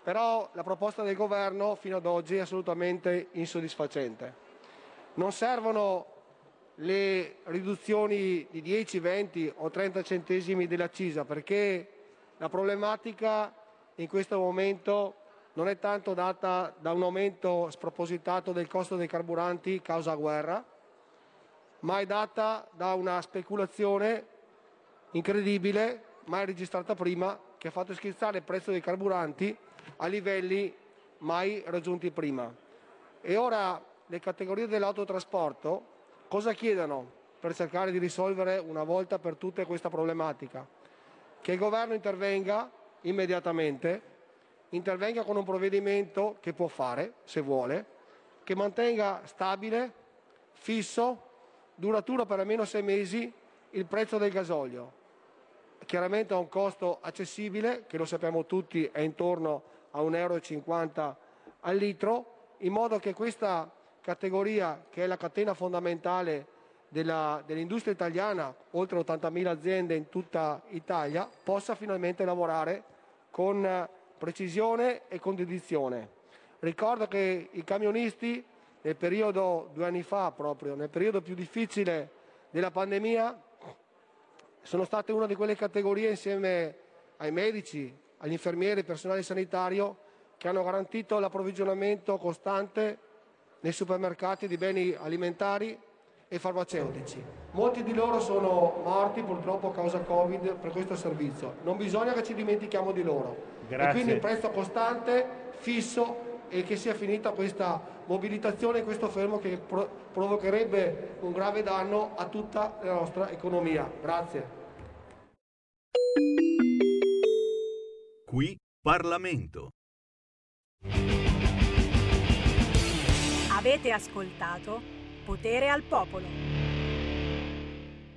però la proposta del governo fino ad oggi è assolutamente insoddisfacente. Non servono le riduzioni di 10, 20 o 30 centesimi dell'accisa perché la problematica in questo momento non è tanto data da un aumento spropositato del costo dei carburanti causa guerra, ma è data da una speculazione incredibile, mai registrata prima, che ha fatto schizzare il prezzo dei carburanti a livelli mai raggiunti prima. E ora le categorie dell'autotrasporto cosa chiedono per cercare di risolvere una volta per tutte questa problematica? Che il governo intervenga immediatamente, intervenga con un provvedimento che può fare, se vuole, che mantenga stabile, fisso, duraturo per almeno sei mesi il prezzo del gasolio. Chiaramente a un costo accessibile, che lo sappiamo tutti è intorno a 1,50 euro al litro, in modo che questa categoria, che è la catena fondamentale della, dell'industria italiana, oltre 80.000 aziende in tutta Italia, possa finalmente lavorare con precisione e con dedizione. Ricordo che i camionisti nel periodo, due anni fa proprio, nel periodo più difficile della pandemia, sono state una di quelle categorie insieme ai medici, agli infermieri, al personale sanitario che hanno garantito l'approvvigionamento costante nei supermercati di beni alimentari e farmaceutici. Molti di loro sono morti purtroppo a causa Covid per questo servizio. Non bisogna che ci dimentichiamo di loro. Grazie. E quindi il prezzo costante, fisso e che sia finita questa mobilitazione e questo fermo che pro- provocherebbe un grave danno a tutta la nostra economia. Grazie. Qui Parlamento. Avete ascoltato Potere al Popolo.